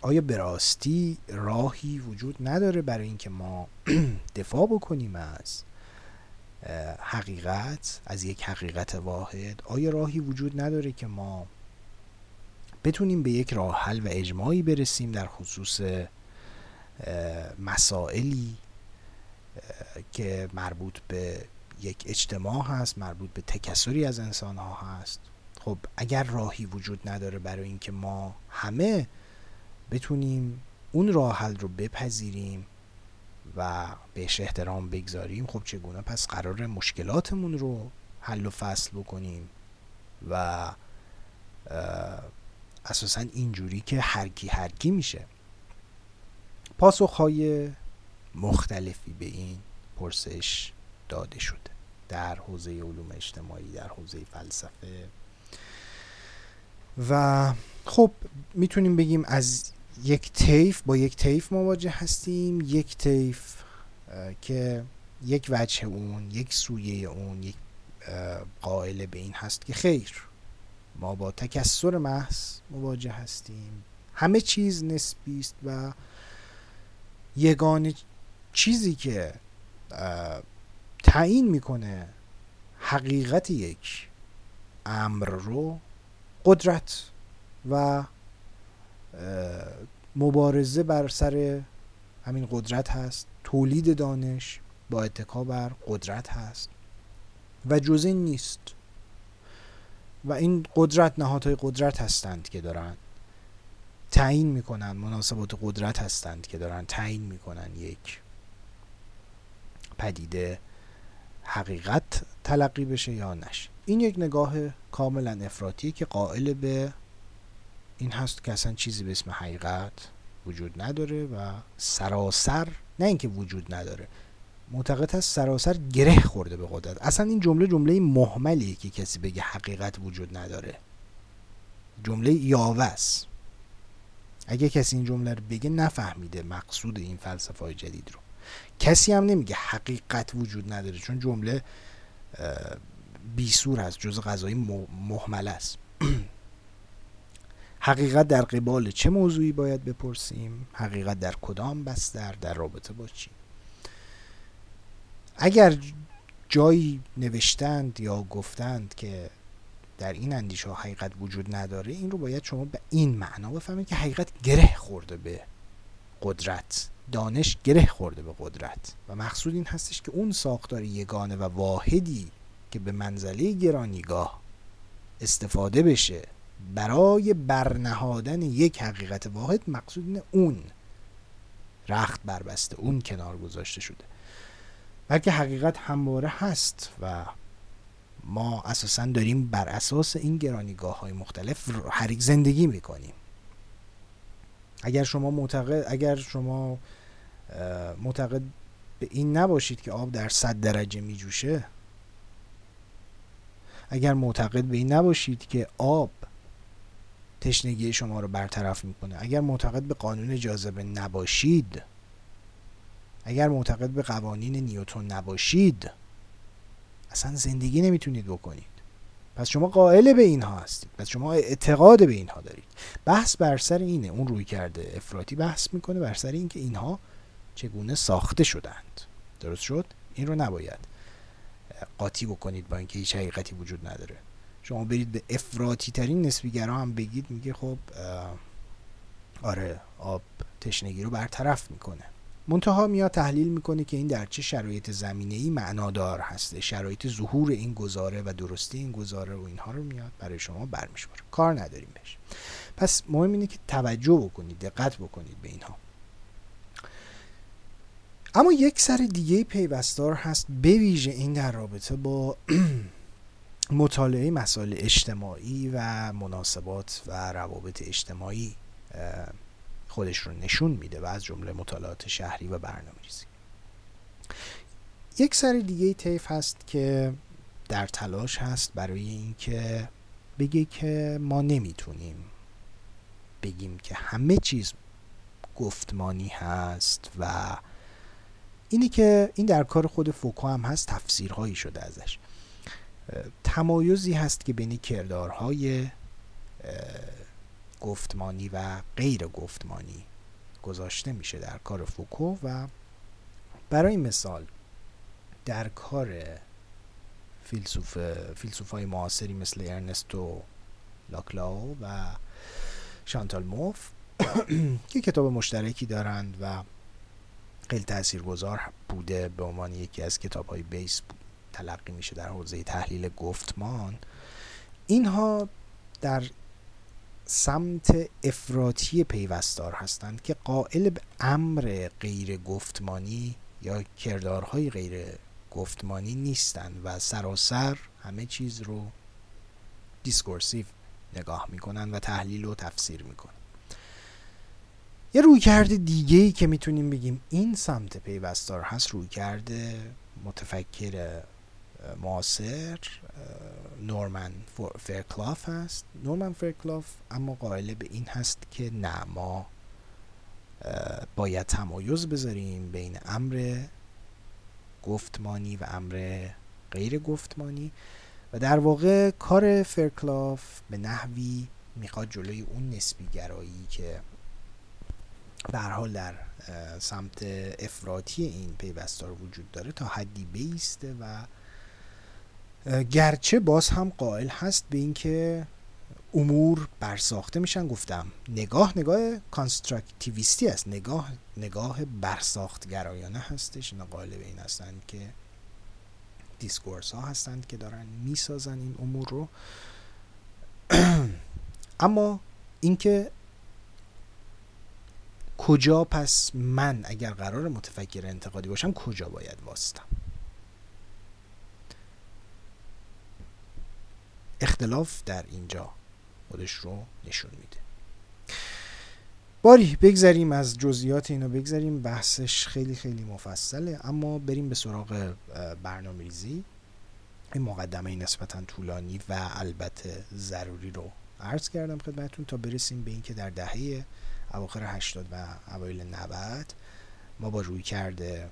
آیا به راستی راهی وجود نداره برای اینکه ما <clears throat> دفاع بکنیم از؟ حقیقت از یک حقیقت واحد آیا راهی وجود نداره که ما بتونیم به یک راه حل و اجماعی برسیم در خصوص مسائلی که مربوط به یک اجتماع هست مربوط به تکسری از انسان ها هست؟ خب اگر راهی وجود نداره برای اینکه ما همه بتونیم اون راه حل رو بپذیریم و بهش احترام بگذاریم خب چگونه؟ پس قرار مشکلاتمون رو حل و فصل بکنیم و اساسا اینجوری که هرکی هرکی میشه. پاسخهای مختلفی به این پرسش داده شده در حوزه علوم اجتماعی در حوزه فلسفه. و خب می‌تونیم بگیم از یک تیف با یک تیف مواجه هستیم یک تیف که یک وجه اون یک سویه اون یک قائل به این هست که خیر. ما با تکسر محض مواجه هستیم. همه چیز نسبی است و یگانه چیزی که تعیین می‌کنه حقیقت یک امر رو قدرت و مبارزه بر سر همین قدرت هست. تولید دانش با اتکا بر قدرت هست. و جز این نیست. و این قدرت نهادهای قدرت هستند که دارن. تعیین می‌کنن مناسبات قدرت هستند که دارن تعیین می‌کنن یک پدیده حقیقت تلقی بشه یا نشه. این یک نگاه کاملا افراطیه که قائل به این هست که اصلا چیزی به اسم حقیقت وجود نداره و سراسر نه اینکه وجود نداره معتقد هست سراسر گره خورده به قدرت. اصلا این جمله جمله محملیه که کسی بگه حقیقت وجود نداره. جمله یاوس اگه کسی این جمله رو بگه نفهمیده مقصود این فلسفه جدید رو. کسی هم نمیگه حقیقت وجود نداره چون جمله بیسور هست جز غذای محمل است. <clears throat> حقیقت در قبال چه موضوعی باید بپرسیم؟ حقیقت در کدام بستر؟ در رابطه با چی؟ اگر جایی نوشتند یا گفتند که در این اندیشه حقیقت وجود نداره این رو باید شما به این معنا بفهمید که حقیقت گره خورده به قدرت. دانش گره خورده به قدرت. و مقصود این هستش که اون ساختار یگانه و واحدی که به منزله گرانیگاه استفاده بشه برای برنهادن یک حقیقت واحد مقصود اون. رخت بربسته اون کنار گذاشته شده. بلکه حقیقت همواره هست و ما اساسا داریم بر اساس این گرانیگاه های مختلف حریک زندگی می‌کنیم. اگر شما معتقد اگر شما معتقد به این نباشید که آب در صد درجه میجوشه اگر معتقد به این نباشید که آب تشنگی شما رو برطرف می‌کنه. اگر معتقد به قانون جاذبه نباشید اگر معتقد به قوانین نیوتون نباشید اصلا زندگی نمی‌تونید بکنید. پس شما قائل به اینها هستید. پس شما اعتقاد به اینها دارید. بحث بر سر اینه اون روی کرده افراطی بحث می‌کنه بر سر اینکه اینها چگونه ساخته شدند. درست شد؟ این رو نباید قاطی بکنید با اینکه هیچ حقیقتی وجود نداره. شما برید به افراطی ترین نسبیگرا هم بگید میگه خب آره آب تشنگی رو برطرف می‌کنه. منتها میاد تحلیل می‌کنه که این در چه شرایط زمینه ای معنادار هسته شرایط ظهور این گزاره و درستی این گزاره و اینها رو میاد برای شما برمیشماره. کار نداریم بهش. پس مهم اینه که توجه بکنید دقت بکنید به اینها. اما یک سر دیگه پیوستار هست بویژه این در رابطه با <clears throat> مطالعه مسائل اجتماعی و مناسبات و روابط اجتماعی خودش رو نشون میده و از جمله مطالعات شهری و برنامه ریزی یک سری دیگه تیف هست که در تلاش هست برای اینکه بگه که ما نمی‌تونیم بگیم که همه چیز گفتمانی هست و اینی که این در کار خود فوکو هم هست تفسیرهایی شده ازش. تمایزی هست که بین کردارهای گفتمانی و غیر گفتمانی گذاشته میشه در کار فوکو و برای مثال در کار فیلسوف فیلسوف های معاصری مثل ارنستو لاکلاو و شانتال موف <clears throat> که کتاب مشترکی دارند و خیلی تاثیرگذار بوده به عنوان یکی از کتاب های بیس تلقی میشه در حوزه تحلیل گفتمان اینها در سمت افراطی پیوستار هستند که قائل به امر غیر گفتمانی یا کردارهای غیر گفتمانی نیستند و سراسر همه چیز رو discursive نگاه می‌کنن و تحلیل و تفسیر می‌کنن یه رویکرد دیگه ای که می‌تونیم بگیم این سمت پیوستار هست رویکرد متفکر معاصر نورمن فرکلاف هست. نورمن فرکلاف اما قائل به این هست که نه ما باید تمایز بذاریم بین امر گفتمانی و امر غیر گفتمانی. و در واقع کار فرکلاف به نحوی می‌خواد جلوی اون نسبی گرایی که به حال در سمت افراطی این پیوستار وجود داره تا حدی بایسته و گرچه باز هم قائل هست به اینکه امور برساخته میشن گفتم. نگاه نگاه constructivist ی است. نگاه نگاه برساخت گرایانه هستش. اینا قائل به این هستند که discourse ها هستند که دارن می‌سازن این امور رو. <clears throat> اما اینکه کجا پس من اگر قرار متفکر انتقادی باشم کجا باید واسطم اختلاف در اینجا خودش رو نشون میده. باری بگذریم از جزئیات اینو بگذریم. بحثش خیلی خیلی مفصله اما بریم به سراغ برنامه ریزی این مقدمه نسبتا طولانی و البته ضروری رو عرض کردم خدمتتون تا برسیم به اینکه در دهه اواخر 80 و اوایل 90 ما با روی کرده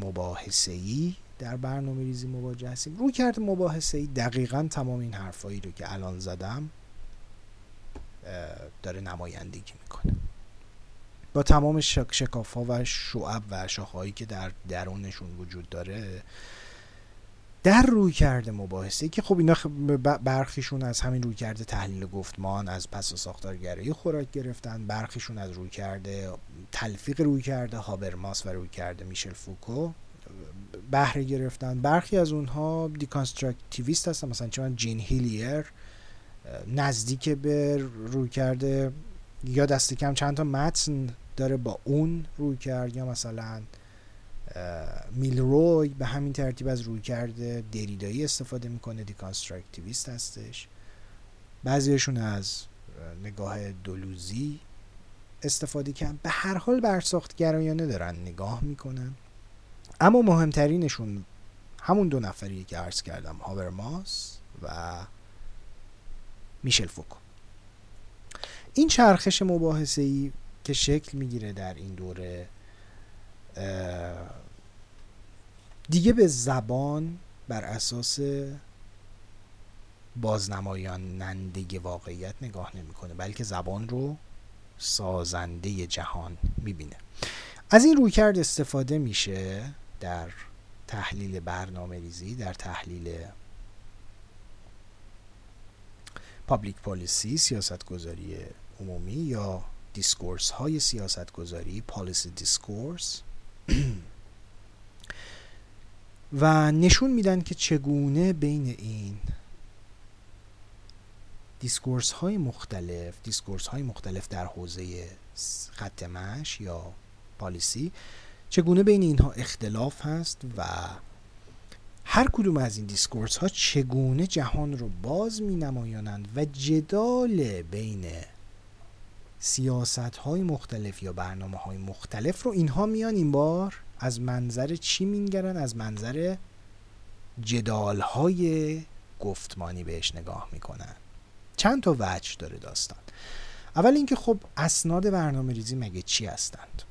مباحثه ای در برنامه ریزی مواجه هستیم. روی کرده مباحثه ای دقیقا تمام این حرفایی رو که الان زدم داره نمایندگی می‌کنه. با تمام شکاف ها و شعب و شاخهایی که در درونشون وجود داره در رویکرد مباحثه که خب اینا برخیشون از همین رویکرد تحلیل گفتمان از پس ساختارگرایی خوراک گرفتن برخیشون از رویکرد تلفیق رویکرد هابرماس و رویکرد میشل فوکو. بهره گرفتن. برخی از اونها deconstructivist هستن مثلا چون جین هیلیر نزدیک به رویکرده یا دست کم چند تا متن داره با اون رویکرد یا مثلا میلروی به همین ترتیب از رویکرد دریدایی استفاده می‌کنه deconstructivist هستش. بعضیشون از نگاه دلوزی استفاده کردن. به هر حال برساخت گرایانه دارن نگاه می‌کنن. اما مهمترینشون همون دو نفری که عرض کردم هابرماس و میشل فوکو. این چرخش مباحثه ای که شکل می‌گیره در این دوره دیگه به زبان بر اساس بازنمایاننده واقعیت نگاه نمی‌کنه بلکه زبان رو سازنده جهان می‌بینه. از این رویکرد استفاده میشه در تحلیل برنامه ریزی در تحلیل public policy سیاست گذاری عمومی یا discourse های سیاست گذاری policy discourse و نشون میدن که چگونه بین این discourse های مختلف discourse های مختلف در حوزه خط مشی یا policy چگونه بین اینها اختلاف هست و هر کدوم از این discourse ها چگونه جهان رو باز می نمایانند و جدال بین سیاست های مختلف یا برنامه های مختلف رو اینها میان این بار از منظر چی مینگرن؟ از منظر جدال های گفتمانی بهش نگاه می‌کنن. چند تا وجه داره داستان. اول اینکه خب اسناد برنامه ریزی مگه چی هستند؟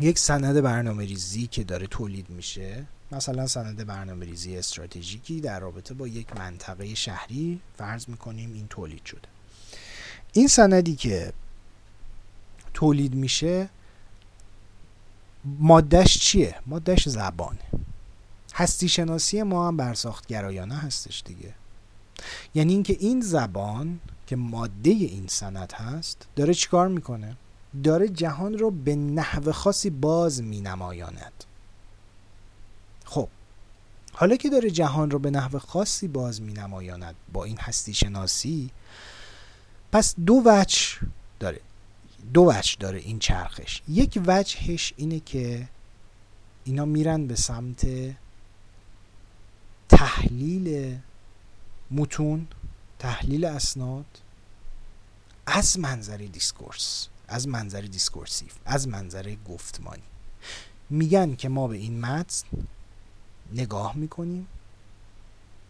یک سند برنامه ریزی که داره تولید میشه مثلا سند برنامه ریزی استراتژیکی در رابطه با یک منطقه شهری فرض می‌کنیم این تولید شده. این سندی که تولید میشه مادهش چیه؟ مادهش زبانه. هستی شناسی ما هم برساخت گرایانه هستش دیگه. یعنی اینکه این زبان که ماده این سند هست داره چیکار می‌کنه؟ داره جهان رو به نحو خاصی باز می نمایاند خب حالا که داره جهان رو به نحو خاصی باز می نمایاند با این هستی شناسی پس دو وجه داره. دو وجه داره این چرخش. یک وجهش اینه که اینا میرن به سمت تحلیل متون تحلیل اسناد از منظر discourse. از منظر discursive از منظر گفتمانی. میگن که ما به این متن نگاه می‌کنیم.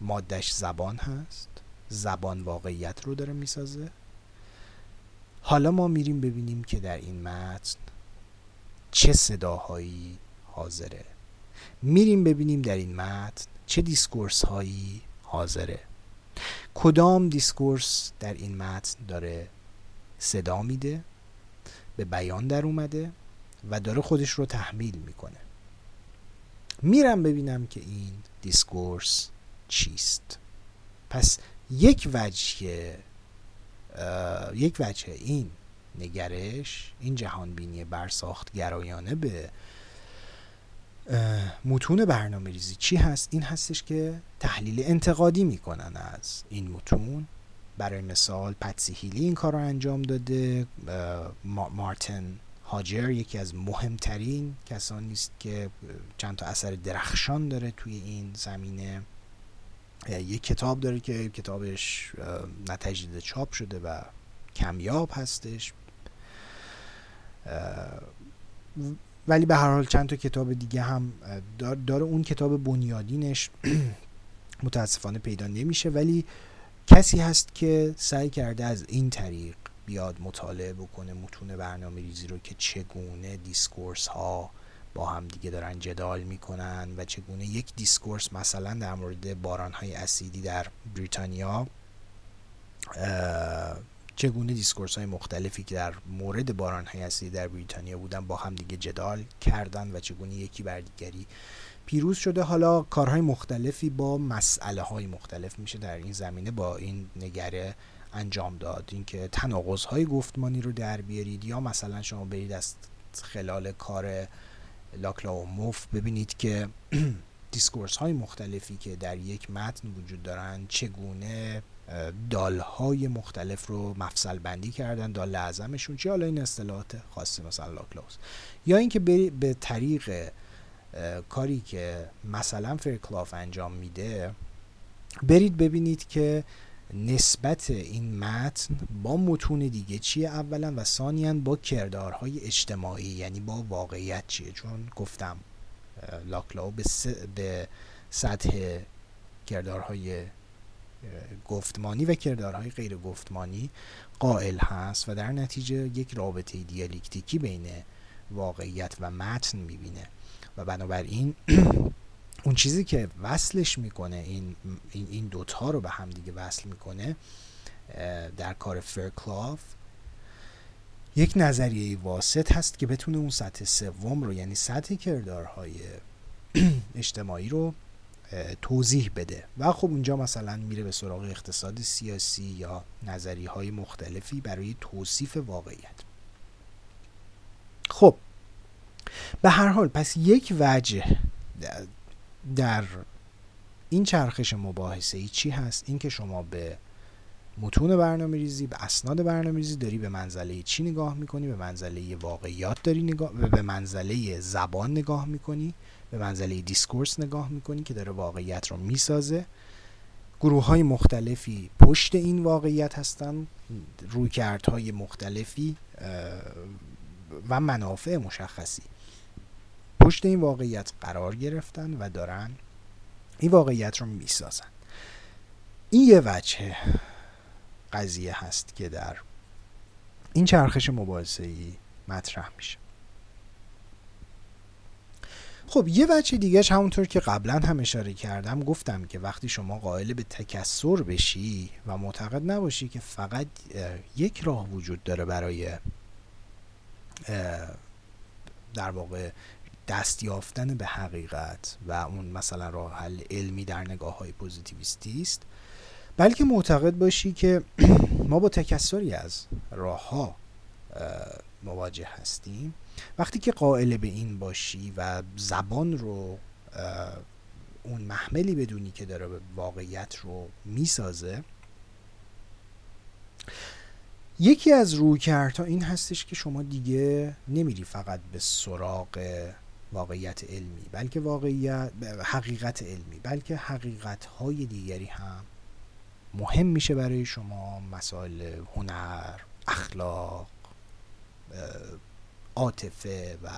ماده‌ش زبان هست. زبان واقعیت رو داره می‌سازه. حالا ما میریم ببینیم که در این متن چه صداهایی حاضره. میریم ببینیم در این متن چه discourse هایی حاضره. کدام discourse در این متن داره صدا میده؟ به بیان در اومده و داره خودش رو تحمیل می‌کنه. میرم ببینم که این discourse چیست. پس یک وجه یک وجه این نگرش این جهان بینی برساخت گرایانه به متون برنامه ریزی چی هست؟ این هستش که تحلیل انتقادی می‌کنن از این متون. برای مثال پتسی هیلی این کار رو انجام داده مارتن هاجر یکی از مهمترین کسانی است که چند تا اثر درخشان داره توی این زمینه. یک کتاب داره که کتابش نتجدید چاپ شده و کمیاب هستش. ولی به هر حال چند تا کتاب دیگه هم داره اون کتاب بنیادینش <clears throat> متاسفانه پیدا نمیشه. ولی کسی هست که سعی کرده از این طریق بیاد مطالعه بکنه متون برنامه ریزی رو که چگونه discourse ها با هم دیگه دارن جدال می‌کنن و چگونه یک discourse مثلا در مورد باران های اسیدی در بریتانیا چگونه discourse های مختلفی که در مورد باران های اسیدی در بریتانیا بودن با هم دیگه جدال کردن و چگونه یکی بر دیگری پیروز شده. حالا کارهای مختلفی با مسئله های مختلف میشه در این زمینه با این نگره انجام داد. اینکه تناقض های گفتمانی رو در بیارید یا مثلا شما برید از خلال کار لاکلاو و موف ببینید که <clears throat> discourse های مختلفی که در یک متن وجود دارن چگونه دال های مختلف رو مفصل بندی کردن دال اعظمشون چه حالا این اصطلاحات خاصی مثلا لاکلاو هست. یا اینکه به طریق کاری که مثلا فرکلاف انجام میده برید ببینید که نسبت این متن با متون دیگه چیه اولا و ثانیا با کردارهای اجتماعی یعنی با واقعیت چیه؟ چون گفتم لاکلاو به, به سطح کردارهای گفتمانی و کردارهای غیر گفتمانی قائل هست و در نتیجه یک رابطه دیالکتیکی بین واقعیت و متن می‌بینه. و بنابراین <clears throat> اون چیزی که وصلش می‌کنه این این دوتا رو به هم دیگه وصل می‌کنه در کار فرکلاف یک نظریه واسط هست که بتونه اون سطح سوم رو یعنی سطح کردارهای <clears throat> اجتماعی رو توضیح بده. و خب اونجا مثلا میره به سراغ اقتصاد سیاسی یا نظری های مختلفی برای توصیف واقعیت. خب به هر حال پس یک وجه در این چرخش مباحثه ای چی هست؟ اینکه شما به متون برنامه ریزی به اسناد برنامه ریزی داری به منزله چی نگاه می‌کنی؟ به منزله واقعیات داری نگاه به منزله زبان نگاه می‌کنی؟ به منزله discourse نگاه می‌کنی که داره واقعیت رو می‌سازه؟ گروه های مختلفی پشت این واقعیت هستن؟ رویکردهای مختلفی و منافع مشخصی. پشت این واقعیت قرار گرفتن و دارن این واقعیت رو می‌سازن. این یه وجه قضیه هست که در این چرخش مباحثه ای مطرح میشه. خب یه وجه دیگه همونطور که قبلا هم اشاره کردم گفتم که وقتی شما قائل به تکسر بشی و معتقد نباشی که فقط یک راه وجود داره برای در واقع دست یافتن به حقیقت و اون مثلا راه حل علمی در نگاه های پوزیتیویستی است. بلکه معتقد باشی که <clears throat> ما با تکسری از راه ها مواجه هستیم. وقتی که قائل به این باشی و زبان رو اون محملی بدونی که داره واقعیت رو می‌سازه یکی از رویکردها این هستش که شما دیگه نمیری فقط به سراغ واقعیت علمی بلکه واقعیت حقیقت علمی بلکه حقیقت های دیگری هم مهم میشه برای شما مسائل هنر اخلاق عاطفه و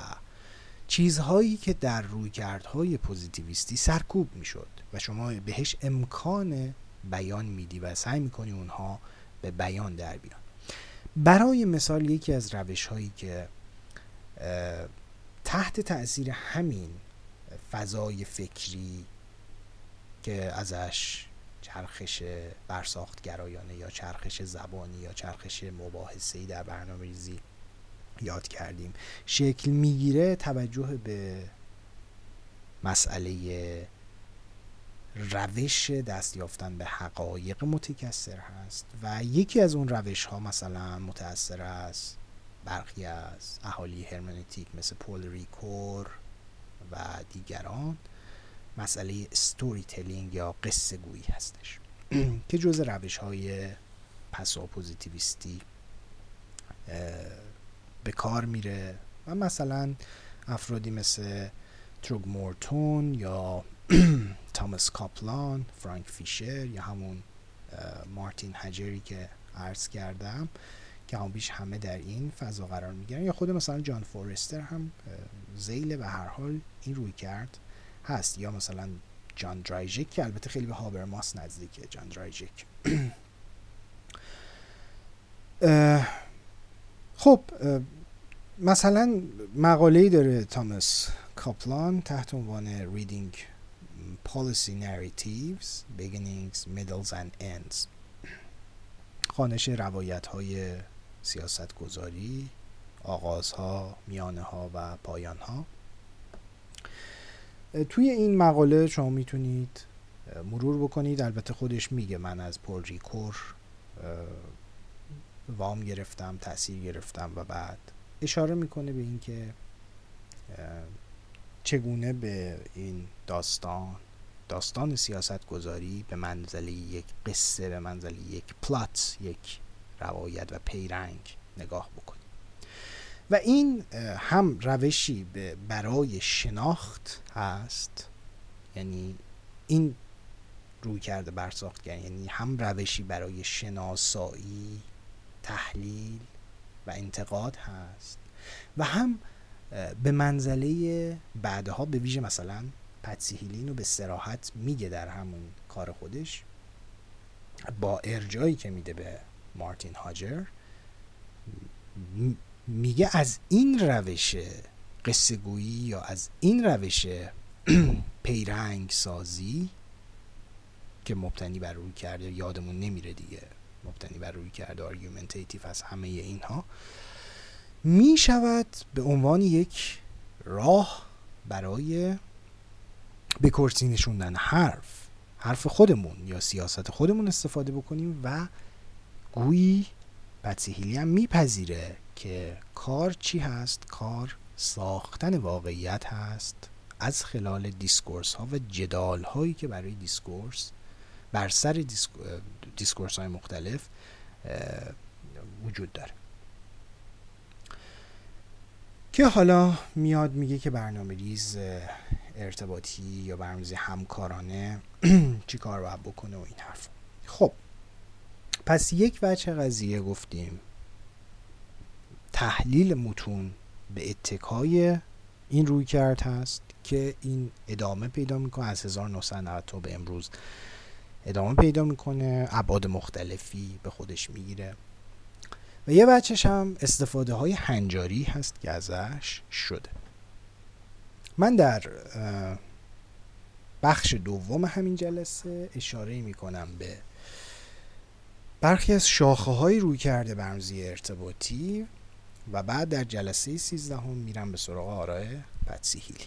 چیزهایی که در رویکردهای پوزیتیویستی سرکوب می‌شد و شما بهش امکان بیان میدی و سعی می‌کنی اونها به بیان در بیان. برای مثال یکی از روش هایی که تحت تاثیر همین فضای فکری که ازش چرخش برساختگرایانه یا چرخش زبانی یا چرخش مباحثه‌ای در برنامه ریزی یاد کردیم شکل می‌گیره توجه به مسئله روش دست یافتن به حقایق متکثر هست و یکی از اون روش ها مثلا متأثر است برخی از اهالی هرمنتیک مثل پول ریکور و دیگران مسئله ستوری تلینگ یا قصه گویی هستش. <clears throat> که جز روش های پسا پوزیتیویستی به کار میره و مثلا افرادی مثل تروگ مورتون یا تامس کاپلان فرانک فیشر یا همون مارتین هجری که عرض کردم که هم بیش همه در این فضا قرار می‌گیرن. یا خود مثلا جان فورستر هم زیل و هر حال این روی کرد هست. یا مثلا جان درایجک که البته خیلی به هابرماس نزدیکه. جان درایجک. <clears throat> خب مثلا مقاله داره تامس کاپلان تحت عنوان Policy Narratives Beginnings, Middles and Ends. خانش روایت های سیاست گذاری آغازها، میانه ها و پایان ها توی این مقاله شما می‌تونید مرور بکنید. البته خودش میگه من از پول ریکور وام گرفتم تاثیر گرفتم و بعد اشاره می‌کنه به اینکه چگونه به این داستان داستان سیاست گذاری به منزله یک قصه به منزله یک پلات یک روایت و پیرنگ نگاه بکنیم؟ و این هم روشی برای شناخت هست یعنی این روی کرده برساختگر یعنی هم روشی برای شناسایی تحلیل و انتقاد هست و هم به منزله بعدها به ویژه مثلا پتسیهیلین رو به سراحت میگه در همون کار خودش. با ارجایی که میده به مارتین هاجر میگه از این روش قصه گویی یا از این روش <clears throat> پیرنگ سازی که مبتنی بر رویکرده یادمون نمیره دیگه مبتنی بر رویکرد argumentative از همه اینها می شود به عنوان یک راه برای به کرسی نشوندن حرف حرف خودمون یا سیاست خودمون استفاده بکنیم و گویی پتسی هیلی هم میپذیره که کار چی هست؟ کار ساختن واقعیت هست. از خلال discourse ها و جدال هایی که برای discourse بر سر discourse های مختلف وجود داره. که حالا میاد میگه که برنامه ریز ارتباطی یا برنامه همکارانه <clears throat> چی کار باید بکنه و این حرف خب پس یک وجه قضیه گفتیم. تحلیل متون به اتکای این روی کرد هست که این ادامه پیدا می‌کنه. از 1990 تا به امروز ادامه پیدا می‌کنه. ابعاد مختلفی به خودش می‌گیره. و یه بچهش هم استفاده های هنجاری هست که ازش شده. من در بخش دوم همین جلسه اشاره می‌کنم به برخی از شاخه های روی کرده برمزی ارتباطی و بعد در جلسه سیزدهم میرم به سراغ آرای پتسیهیلی